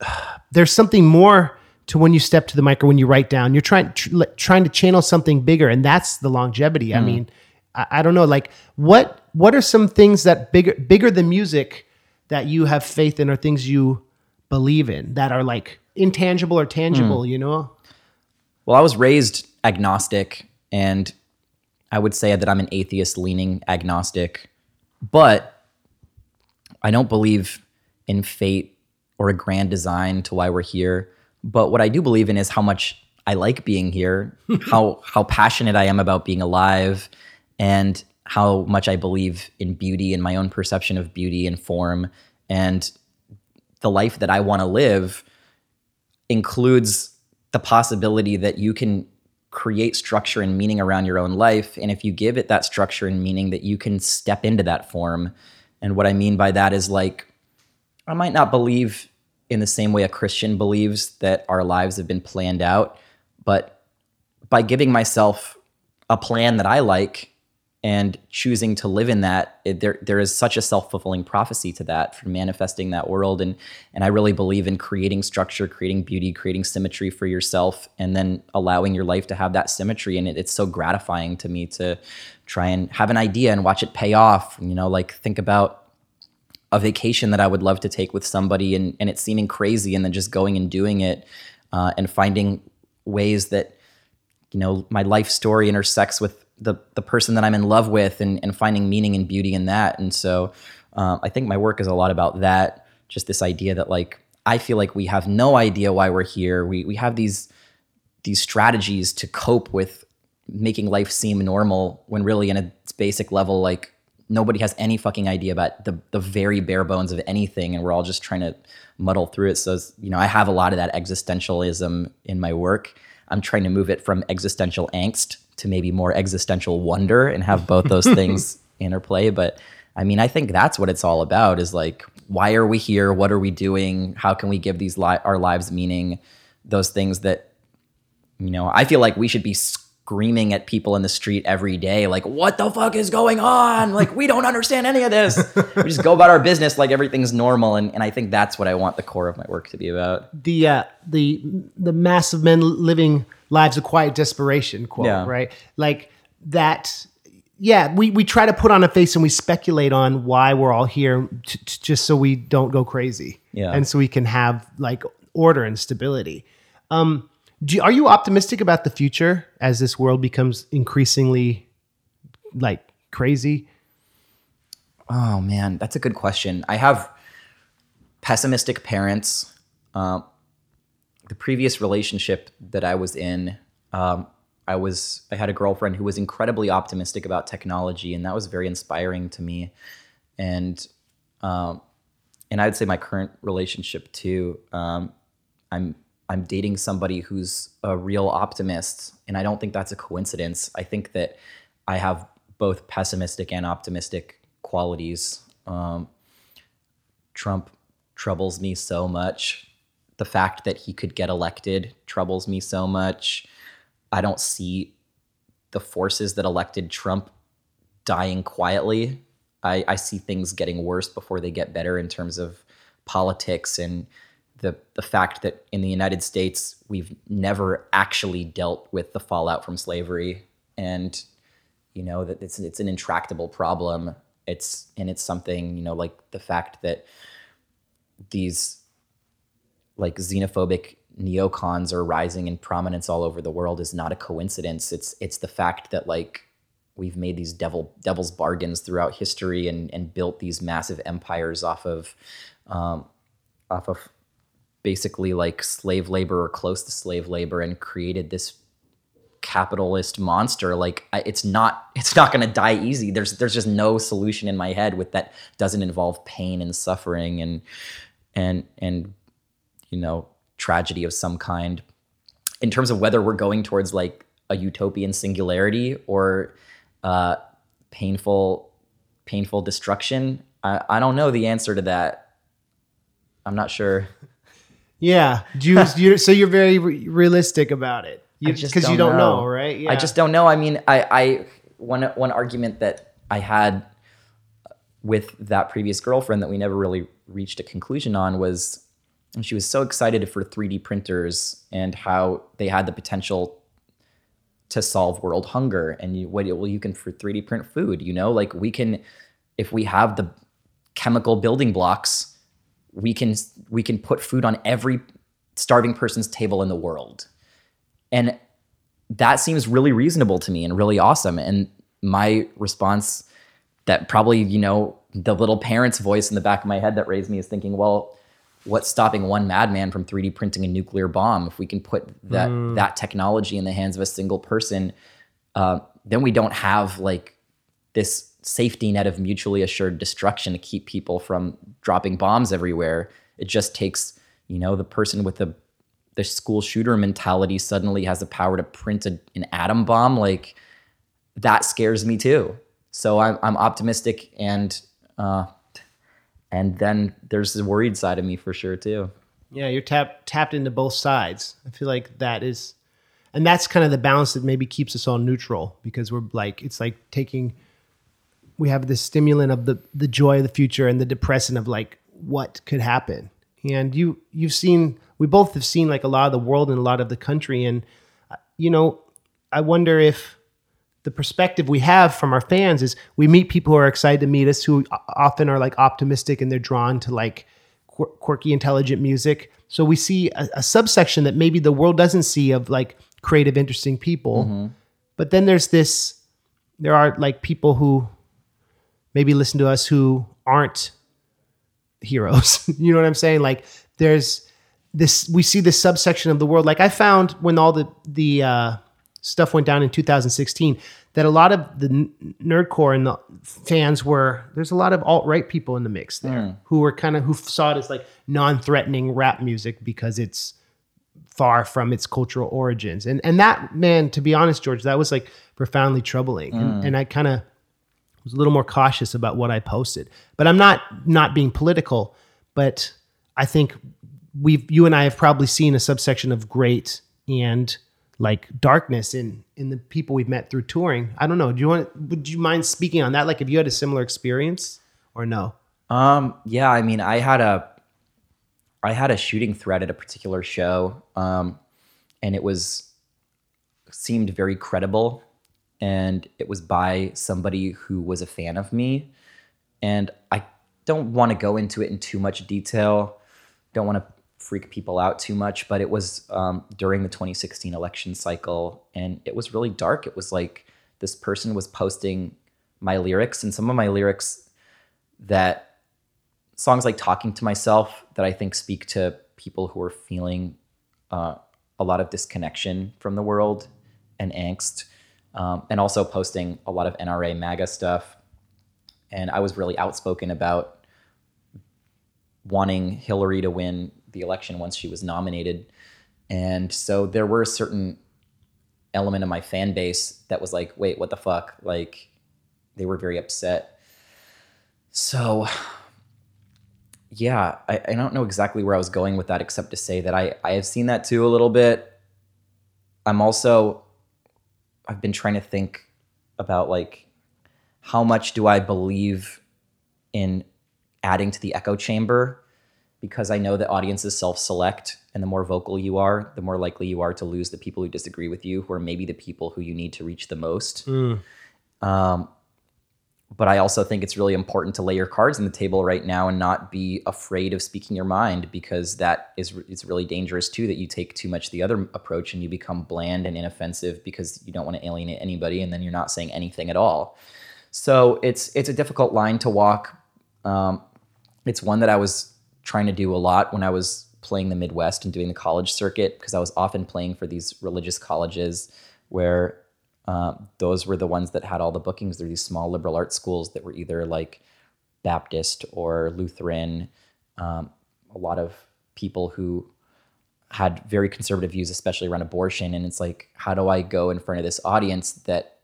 there's something more to when you step to the mic or when you write down. You're trying tr- trying to channel something bigger, and that's the longevity. I hmm. mean, I, I don't know, like what what are some things that bigger bigger than music that you have faith in or things you believe in that are like intangible or tangible, Hmm. you know? Well, I was raised agnostic, and I would say that I'm an atheist leaning agnostic, but I don't believe in fate or a grand design to why we're here. But what I do believe in is how much I like being here, how how passionate I am about being alive, and how much I believe in beauty and my own perception of beauty and form and the life that I want to live includes the possibility that you can create structure and meaning around your own life. And if you give it that structure and meaning, that you can step into that form. And what I mean by that is like, I might not believe in the same way a Christian believes that our lives have been planned out, but by giving myself a plan that I like and choosing to live in that, it, there there is such a self fulfilling prophecy to that for manifesting that world, and and I really believe in creating structure, creating beauty, creating symmetry for yourself, and then allowing your life to have that symmetry. And it, it's so gratifying to me to try and have an idea and watch it pay off. You know, like think about a vacation that I would love to take with somebody and, and it seeming crazy and then just going and doing it uh, and finding ways that, you know, my life story intersects with the, the person that I'm in love with and, and finding meaning and beauty in that. And so um, I think my work is a lot about that. Just this idea that like, I feel like we have no idea why we're here. We, we have these, these strategies to cope with making life seem normal when really in its basic level, like nobody has any fucking idea about the the very bare bones of anything and we're all just trying to muddle through it so you know i have a lot of that existentialism in my work i'm trying to move it from existential angst to maybe more existential wonder and have both those things interplay. But i mean i think that's what it's all about is like why are we here? What are we doing? How can we give these li- our lives meaning? Those things that you know i feel like we should be screaming at people in the street every day, like, what the fuck is going on? Like, we don't understand any of this. we just go about our business like everything's normal. And, and I think that's what I want the core of my work to be about. The uh, the the mass of men living lives of quiet desperation quote, Yeah. right? Like that yeah, we, we try to put on a face and we speculate on why we're all here t- t- just so we don't go crazy. Yeah. And so we can have like order and stability. Um, do you, are you optimistic about the future as this world becomes increasingly like crazy? Oh man, that's a good question. I have pessimistic parents. Um, the previous relationship that I was in, um, I was I had a girlfriend who was incredibly optimistic about technology, and that was very inspiring to me. And um, and I'd say my current relationship too. Um, I'm I'm dating somebody who's a real optimist, and I don't think that's a coincidence. I think that I have both pessimistic and optimistic qualities. Um, Trump troubles me so much. The fact that he could get elected troubles me so much. I don't see the forces that elected Trump dying quietly. I, I see things getting worse before they get better in terms of politics and the the fact that in the United States we've never actually dealt with the fallout from slavery and you know that it's it's an intractable problem. It's and it's something you know like the fact that these like xenophobic neocons are rising in prominence all over the world is not a coincidence. It's it's the fact that like we've made these devil devil's bargains throughout history and and built these massive empires off of um, off of basically like slave labor or close to slave labor and created this capitalist monster like it's not it's not going to die easy. There's there's just no solution in my head with that doesn't involve pain and suffering and and and you know tragedy of some kind. In terms of whether we're going towards like a utopian singularity or uh painful painful destruction i i don't know the answer to that. I'm not sure Yeah. Do you, you so you're very re- realistic about it. You, I just because you don't know, right? Yeah. I just don't know. I mean, I, I one one argument that I had with that previous girlfriend that we never really reached a conclusion on was she was so excited for 3D printers and how they had the potential to solve world hunger and you what well you can for 3D print food, you know? Like we can if we have the chemical building blocks, we can we can put food on every starving person's table in the world. And that seems really reasonable to me and really awesome. And my response that probably, you know, the little parent's voice in the back of my head that raised me is thinking, well, what's stopping one madman from 3D printing a nuclear bomb? If we can put that mm. that technology in the hands of a single person, uh, then we don't have like this safety net of mutually assured destruction to keep people from dropping bombs everywhere. It just takes, you know, the person with the the school shooter mentality suddenly has the power to print a, an atom bomb. Like that scares me too. So I'm I'm optimistic and uh, and then there's the worried side of me for sure too. Yeah, you're tapped tapped into both sides. I feel like that is, and that's kind of the balance that maybe keeps us all neutral because we're like it's like taking we have the stimulant of the the joy of the future and the depressant of like what could happen. And you you've seen we both have seen like a lot of the world and a lot of the country and uh, you know I wonder if the perspective we have from our fans is we meet people who are excited to meet us who often are like optimistic and they're drawn to like quirky intelligent music so we see a, a subsection that maybe the world doesn't see of like creative interesting people mm-hmm. but then there's this there are like people who maybe listen to us who aren't heroes. you know what I'm saying? Like there's this we see this subsection of the world. Like I found when all the the uh, stuff went down in 2016 that a lot of the nerdcore and the fans were there's a lot of alt right people in the mix there mm. who were kind of who saw it as like non-threatening rap music because it's far from its cultural origins. And and that man, to be honest, George, that was like profoundly troubling. Mm. And, and I kind of was a little more cautious about what I posted. But I'm not not being political, but I think we've you and I have probably seen a subsection of great and like darkness in in the people we've met through touring. I don't know. Do you want would you mind speaking on that like if you had a similar experience or no? Um yeah, I mean, I had a I had a shooting threat at a particular show um and it was seemed very credible and it was by somebody who was a fan of me. And I don't want to go into it in too much detail. Don't want to freak people out too much, but it was um, during the 2016 election cycle, and it was really dark. It was like this person was posting my lyrics, and some of my lyrics that songs like "Talking to Myself" that I think speak to people who are feeling uh, a lot of disconnection from the world and angst um, and also posting a lot of NRA MAGA stuff. And I was really outspoken about wanting Hillary to win the election once she was nominated. And so there were a certain element of my fan base that was like, wait, what the fuck? Like, they were very upset. So, yeah, I, I don't know exactly where I was going with that, except to say that I, I have seen that too a little bit. I'm also I've been trying to think about like how much do I believe in adding to the echo chamber because I know that audiences self-select and the more vocal you are, the more likely you are to lose the people who disagree with you, who are maybe the people who you need to reach the most. Mm. Um, but I also think it's really important to lay your cards on the table right now and not be afraid of speaking your mind because that is it's really dangerous too that you take too much the other approach and you become bland and inoffensive because you don't want to alienate anybody and then you're not saying anything at all. So it's it's a difficult line to walk. Um, it's one that I was trying to do a lot when I was playing the Midwest and doing the college circuit because I was often playing for these religious colleges where uh, those were the ones that had all the bookings. They're these small liberal arts schools that were either like Baptist or Lutheran. Um, a lot of people who had very conservative views, especially around abortion. And it's like, how do I go in front of this audience that,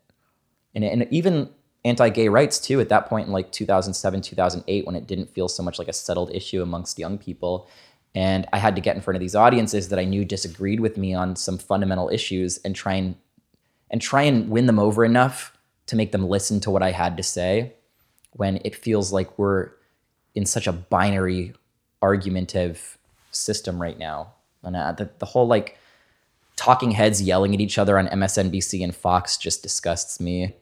and, and even anti-gay rights too, at that point in like 2007, 2008, when it didn't feel so much like a settled issue amongst young people. And I had to get in front of these audiences that I knew disagreed with me on some fundamental issues and try and and try and win them over enough to make them listen to what I had to say when it feels like we're in such a binary argumentative system right now. And uh, the, the whole like talking heads yelling at each other on MSNBC and Fox just disgusts me.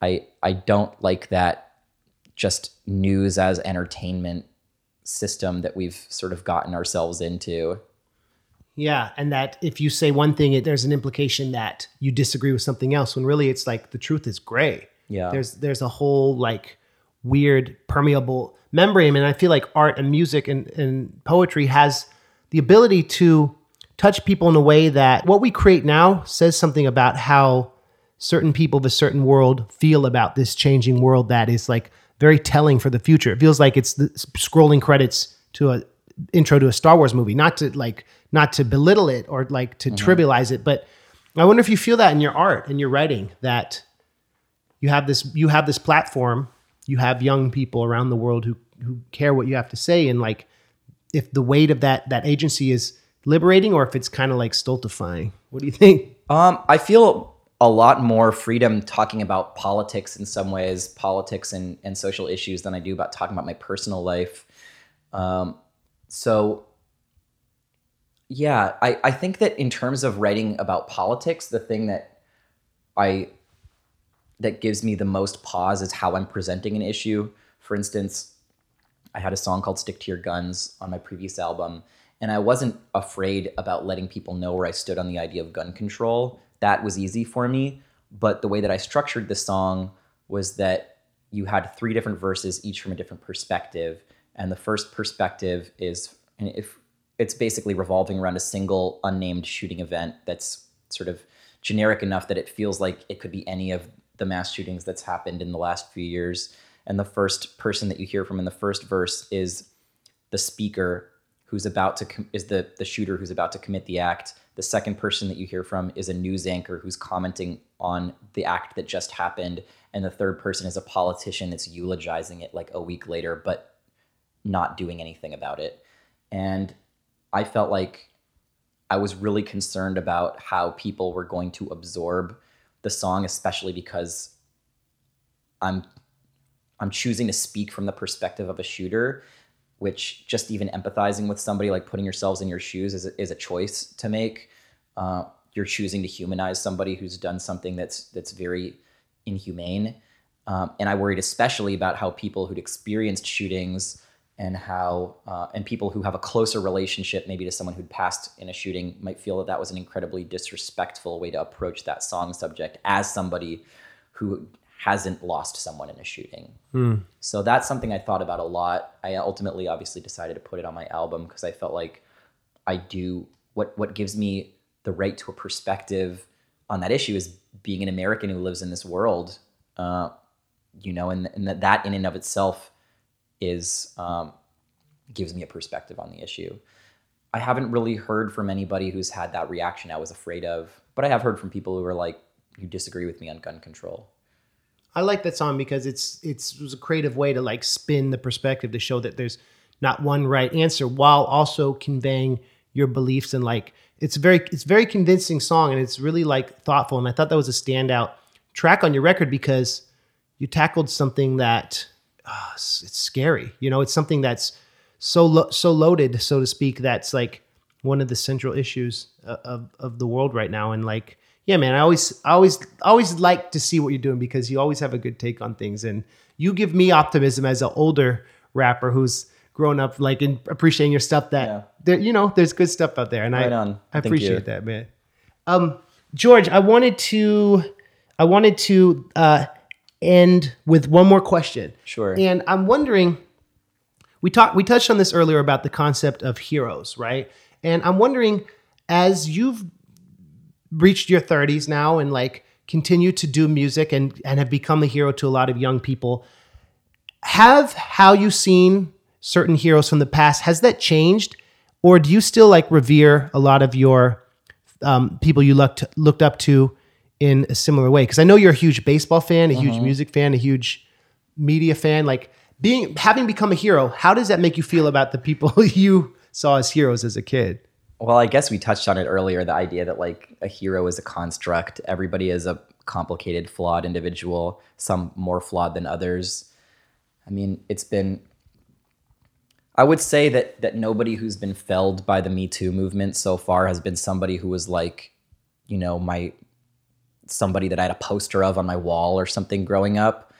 I I don't like that just news as entertainment system that we've sort of gotten ourselves into. Yeah, and that if you say one thing, it, there's an implication that you disagree with something else. When really, it's like the truth is gray. Yeah. there's there's a whole like weird permeable membrane, and I feel like art and music and, and poetry has the ability to touch people in a way that what we create now says something about how certain people of a certain world feel about this changing world that is like very telling for the future. It feels like it's the scrolling credits to a intro to a Star Wars movie, not to like not to belittle it or like to trivialize it, but I wonder if you feel that in your art and your writing that you have this you have this platform, you have young people around the world who who care what you have to say and like if the weight of that that agency is liberating or if it's kind of like stultifying. What do you think? Um, I feel a lot more freedom talking about politics in some ways, politics and, and social issues than I do about talking about my personal life. Um, so yeah, I, I think that in terms of writing about politics, the thing that I that gives me the most pause is how I'm presenting an issue. For instance, I had a song called Stick to Your Guns on my previous album, and I wasn't afraid about letting people know where I stood on the idea of gun control. That was easy for me. But the way that I structured the song was that you had three different verses, each from a different perspective. And the first perspective is, and if it's basically revolving around a single unnamed shooting event that's sort of generic enough that it feels like it could be any of the mass shootings that's happened in the last few years. And the first person that you hear from in the first verse is the speaker who's about to com- is the the shooter who's about to commit the act. The second person that you hear from is a news anchor who's commenting on the act that just happened, and the third person is a politician that's eulogizing it like a week later, but not doing anything about it. And I felt like I was really concerned about how people were going to absorb the song, especially because I'm I'm choosing to speak from the perspective of a shooter, which just even empathizing with somebody, like putting yourselves in your shoes, is a, is a choice to make. Uh, you're choosing to humanize somebody who's done something that's that's very inhumane, um, and I worried especially about how people who'd experienced shootings and how uh, and people who have a closer relationship maybe to someone who'd passed in a shooting might feel that that was an incredibly disrespectful way to approach that song subject as somebody who hasn't lost someone in a shooting. So that's something I thought about a lot. I ultimately obviously decided to put it on my album because I felt like I do what what gives me the right to a perspective on that issue is being an American who lives in this world. Uh, you know, and, and that that in and of itself is um, gives me a perspective on the issue. I haven't really heard from anybody who's had that reaction I was afraid of, but I have heard from people who are like, you disagree with me on gun control. I like that song because it's it's it was a creative way to like spin the perspective to show that there's not one right answer while also conveying your beliefs and like it's very it's very convincing song and it's really like thoughtful and I thought that was a standout track on your record because you tackled something that uh, it's it's scary you know it's something that's so lo- so loaded so to speak that's like one of the central issues of, of, of the world right now and like yeah man i always I always always like to see what you're doing because you always have a good take on things and you give me optimism as an older rapper who's grown up like in appreciating your stuff that Yeah. there you know there's good stuff out there and Right i on. i Thank appreciate you. that man um george i wanted to i wanted to uh end with one more question. Sure. and i'm wondering we talked we touched on this earlier about the concept of heroes right? And i'm wondering as you've reached your 30s now and like continue to do music and and have become a hero to a lot of young people have how you seen certain heroes from the past has that changed? Or do you still like revere a lot of your um, people you looked looked up to in a similar way because i know you're a huge baseball fan a huge uh-huh. music fan a huge media fan like being having become a hero how does that make you feel about the people you saw as heroes as a kid Well, I guess we touched on it earlier the idea that like a hero is a construct. Everybody is a complicated, flawed individual, some more flawed than others. I mean, it's been I would say that that nobody who's been felled by the Me Too movement so far has been somebody who was like, you know, my somebody that I had a poster of on my wall or something growing up.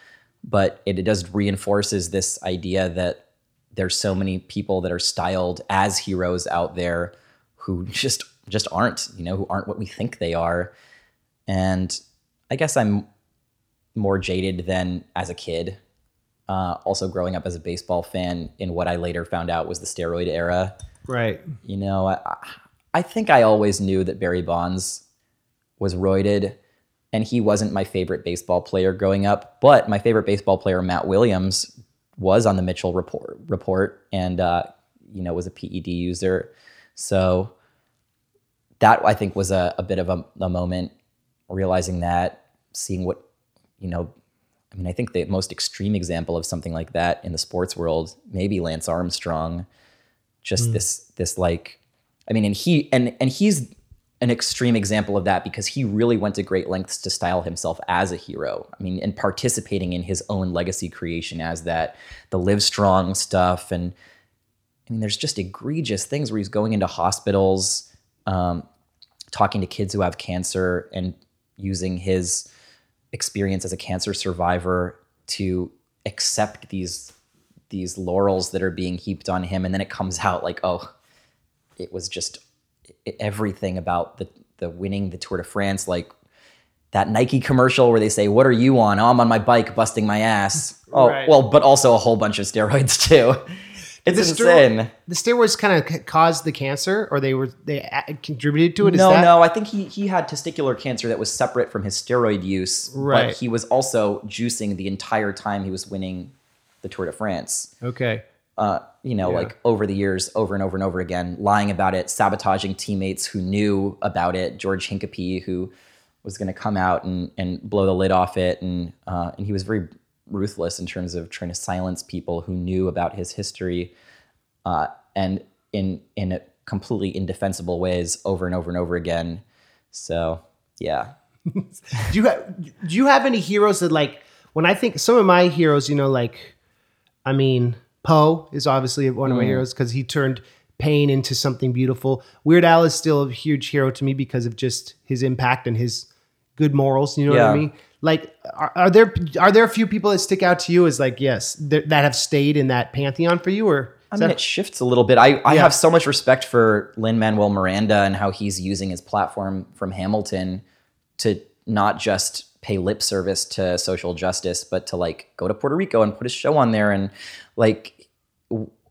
but it, it does reinforces this idea that there's so many people that are styled as heroes out there who just just aren't, you know, who aren't what we think they are. And I guess I'm more jaded than as a kid. Uh, also, growing up as a baseball fan in what I later found out was the steroid era. Right. You know, I, I think I always knew that Barry Bonds was roided, and he wasn't my favorite baseball player growing up. But my favorite baseball player, Matt Williams, was on the Mitchell report, report and uh, you know was a PED user. So that I think was a, a bit of a, a moment, realizing that, seeing what you know I mean, I think the most extreme example of something like that in the sports world, maybe Lance Armstrong, just mm. this this like, I mean, and he and and he's an extreme example of that because he really went to great lengths to style himself as a hero. I mean, and participating in his own legacy creation as that, the live strong stuff, and I mean, there's just egregious things where he's going into hospitals, um, talking to kids who have cancer, and using his experience as a cancer survivor to accept these these laurels that are being heaped on him and then it comes out like oh it was just everything about the the winning the Tour de France like that Nike commercial where they say what are you on oh, I'm on my bike busting my ass oh right. well but also a whole bunch of steroids too it's the insane. Steroid, the steroids kind of caused the cancer, or they were they contributed to it. no, that- no. I think he he had testicular cancer that was separate from his steroid use. Right. But he was also juicing the entire time he was winning the Tour de France. Okay. Uh, you know, yeah. like over the years, over and over and over again, lying about it, sabotaging teammates who knew about it. George Hincapie, who was going to come out and and blow the lid off it, and uh, and he was very ruthless in terms of trying to silence people who knew about his history uh, and in in completely indefensible ways over and over and over again. So yeah. do you have, do you have any heroes that like when I think some of my heroes, you know, like I mean, Poe is obviously one of my mm. heroes because he turned pain into something beautiful. Weird Al is still a huge hero to me because of just his impact and his good morals. You know yeah. what I mean? like are, are, there are there a few people that stick out to you as like yes th- that have stayed in that pantheon for you or I mean, that- it shifts a little bit. I, I yeah. have so much respect for Lin Manuel Miranda and how he's using his platform from Hamilton to not just pay lip service to social justice, but to like go to Puerto Rico and put a show on there. And like,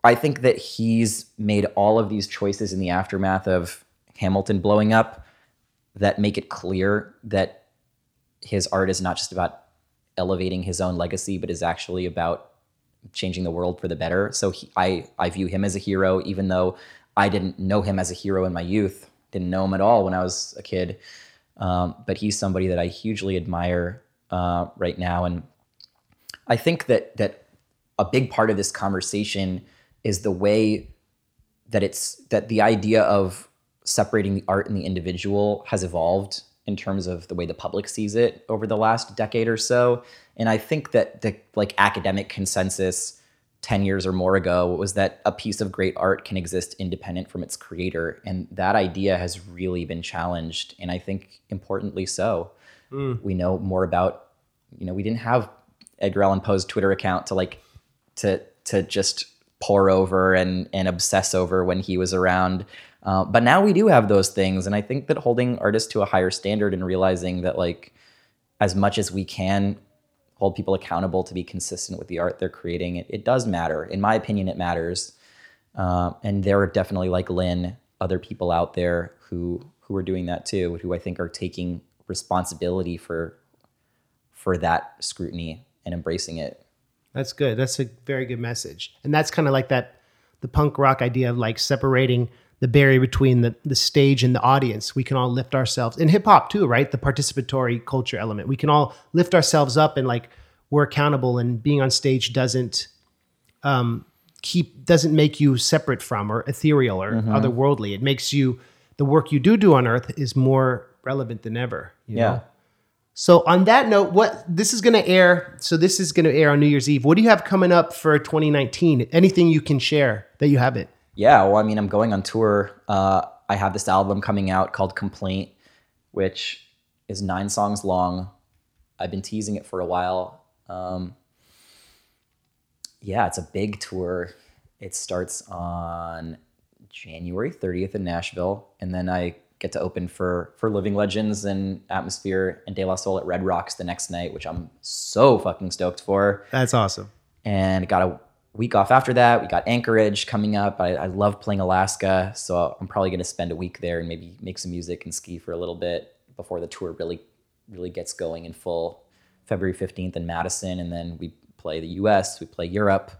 I think that he's made all of these choices in the aftermath of Hamilton blowing up that make it clear that his art is not just about elevating his own legacy, but is actually about changing the world for the better. So he, I I view him as a hero, even though I didn't know him as a hero in my youth. Didn't know him at all when I was a kid. Um, but he's somebody that I hugely admire uh, right now, and I think that that a big part of this conversation is the way that it's that the idea of separating the art and the individual has evolved in terms of the way the public sees it over the last decade or so. And I think that the like academic consensus 10 years or more ago was that a piece of great art can exist independent from its creator. And that idea has really been challenged. And I think importantly so. Mm. We know more about, you know, we didn't have Edgar Allan Poe's Twitter account to like to to just pour over and and obsess over when he was around. Uh, but now we do have those things, and I think that holding artists to a higher standard and realizing that like as much as we can hold people accountable to be consistent with the art they're creating, it, it does matter. In my opinion, it matters. Uh, and there are definitely like Lin, other people out there who who are doing that too, who I think are taking responsibility for for that scrutiny and embracing it. That's good. That's a very good message. And that's kind of like that the punk rock idea of like separating the barrier between the, the stage and the audience. We can all lift ourselves in hip hop too, right? The participatory culture element. We can all lift ourselves up and like we're accountable and being on stage doesn't um, keep doesn't make you separate from or ethereal or mm-hmm. otherworldly. It makes you the work you do do on earth is more relevant than ever. yeah. Know? So on that note, what this is going to air. So this is going to air on New Year's Eve. What do you have coming up for 2019? Anything you can share that you have it? Yeah, well, I mean, I'm going on tour. Uh, I have this album coming out called Complaint, which is nine songs long. I've been teasing it for a while. Um, yeah, it's a big tour. It starts on January 30th in Nashville, and then I get to open for for Living Legends and Atmosphere and De La Soul at Red Rocks the next night, which I'm so fucking stoked for. That's awesome. And got a week off after that. We got Anchorage coming up. I, I love playing Alaska, so I'm probably going to spend a week there and maybe make some music and ski for a little bit before the tour really really gets going in full. February 15th in Madison, and then we play the U.S. We play Europe.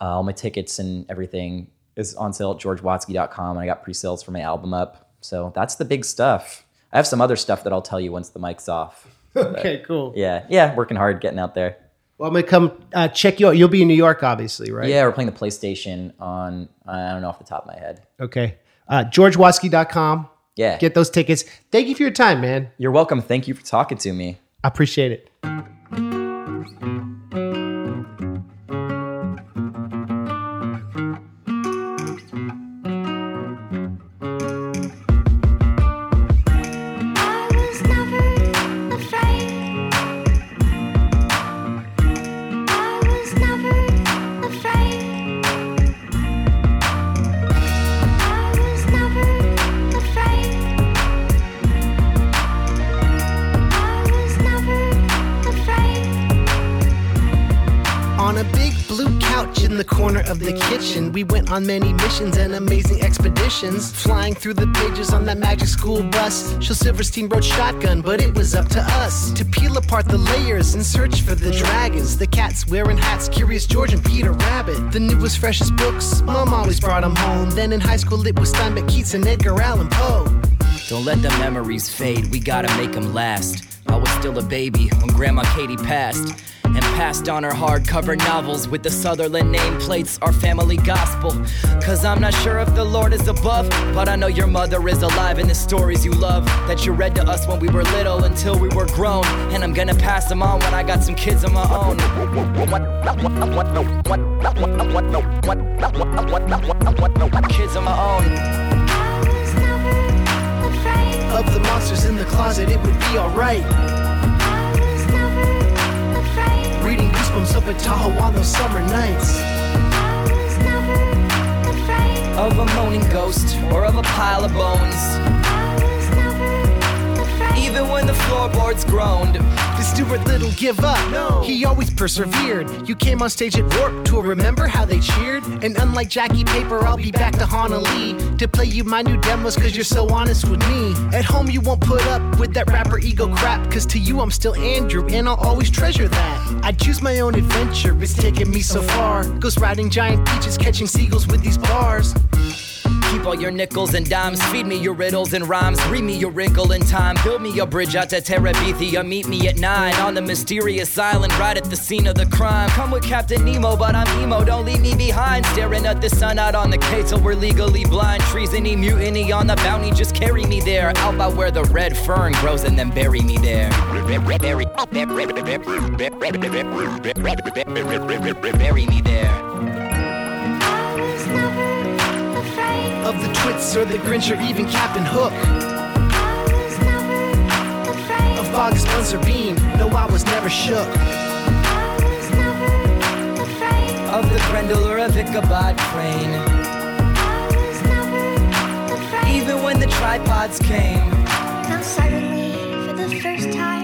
Uh, all my tickets and everything is on sale at georgewatsky.com, and I got pre-sales for my album up. So that's the big stuff. I have some other stuff that I'll tell you once the mic's off. Okay, cool. Yeah, yeah, working hard, getting out there. Well, I'm gonna come uh, check you out. You'll be in New York, obviously, right? Yeah, we're playing the PlayStation on I don't know off the top of my head. Okay. Uh, GeorgeWatsky.com. Yeah, Get those tickets. Thank you for your time, man. you're welcome. Thank you for talking to me. I appreciate it. On many missions and amazing expeditions. Flying through the pages on that magic school bus. Shel Silverstein wrote Shotgun, but it was up to us to peel apart the layers and search for the dragons. The cats wearing hats, Curious George and Peter Rabbit. The newest, freshest books, Mom always brought them home. Then in high school, it was Steinbeck, Keats, and Edgar Allan Poe. Don't let the memories fade, we gotta make them last. I was still a baby when Grandma Katie passed. And passed on her hardcover novels with the Sutherland nameplates, our family gospel. Cause I'm not sure if the Lord is above, but I know your mother is alive in the stories you love that you read to us when we were little until we were grown. And I'm gonna pass them on when I got some kids of my own. Kids of my own. I was never afraid. Of the monsters in the closet, it would be alright. Goosebumps up at Tahoe on those summer nights. Of a moaning ghost or of a pile of bones. Even when the floorboards groaned. Did Stuart Little give up? No. He always persevered. You came on stage at Warped Tour, remember how they cheered? And unlike Jackie Paper, I'll be back to Honah Lee to play you my new demos cause you're so honest with me. At home, you won't put up with that rapper ego crap cause to you, I'm still Andrew and I'll always treasure that. I choose my own adventure, it's taken me so far. Ghost riding giant beaches, catching seagulls with these bars. Keep all your nickels and dimes, feed me your riddles and rhymes, read me your wrinkle in time, build me a bridge out to Terabithia, meet me at nine on the mysterious island right at the scene of the crime. Come with Captain Nemo, but I'm emo, don't leave me behind. Staring at the sun out on the K till we're legally blind. Treasony, mutiny on the bounty, just carry me there. Out by where the red fern grows and then bury me there. Bury me there. Of the Twits or the Grinch or even Captain Hook. Of Boggis, Bunce and Bean, no, I was never shook. Was. Of the Grendel or a Ichabod crane. Even when the tripods came. Now suddenly, for the first time,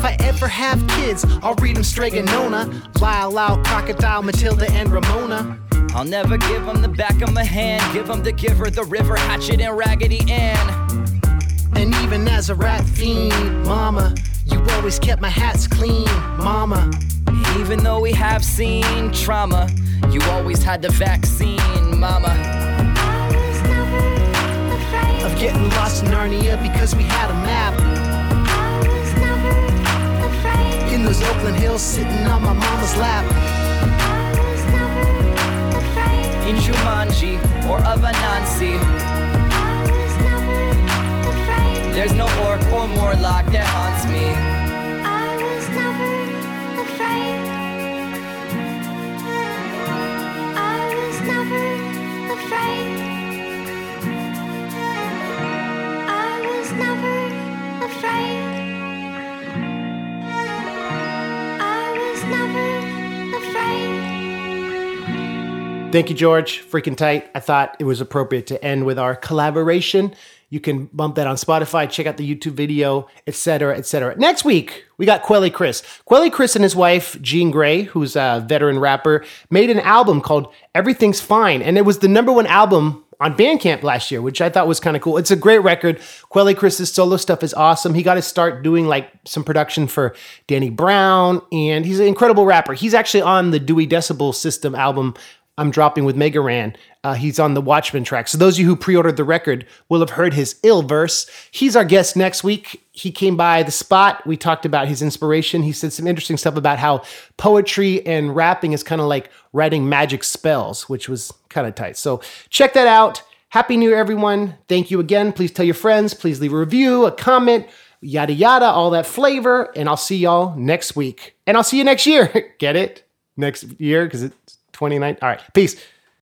if I ever have kids, I'll read them Strega Nona, Lyle, Lyle, Crocodile, Matilda, and Ramona. I'll never give them the back of my hand. Give them the giver, the river, hatchet, and Raggedy Ann. And even as a rat fiend, Mama, you always kept my hats clean, Mama. Even though we have seen trauma, you always had the vaccine, Mama. I was never afraid. Of getting lost in Narnia because we had a map. Afraid. In those Oakland hills, sitting on my mama's lap. I was never afraid. In Jumanji or of Anansi, I was never afraid. there's no orc or Morlock that haunts me. I was never afraid. I was never afraid. Thank you, George. Freaking tight. I thought it was appropriate to end with our collaboration. You can bump that on Spotify, check out the YouTube video, etc., etc. Next week, we got Quelle Chris. Quelle Chris and his wife, Jean Grae, who's a veteran rapper, made an album called Everything's Fine. And it was the number one album on Bandcamp last year, which I thought was kind of cool. It's a great record. Quelle Chris's solo stuff is awesome. He got to start doing like some production for Danny Brown, and he's an incredible rapper. He's actually on the Dewey Decibel System album I'm dropping with Mega Ran. Uh, he's on the Watchmen track. So those of you who pre-ordered the record will have heard his ill verse. He's our guest next week. He came by the spot. We talked about his inspiration. He said some interesting stuff about how poetry and rapping is kind of like writing magic spells, which was kind of tight. So check that out. Happy New Year, everyone. Thank you again. Please tell your friends. Please leave a review, a comment, yada yada, all that flavor. And I'll see y'all next week. And I'll see you next year. Get it? Next year? Because it's 29. All right. Peace.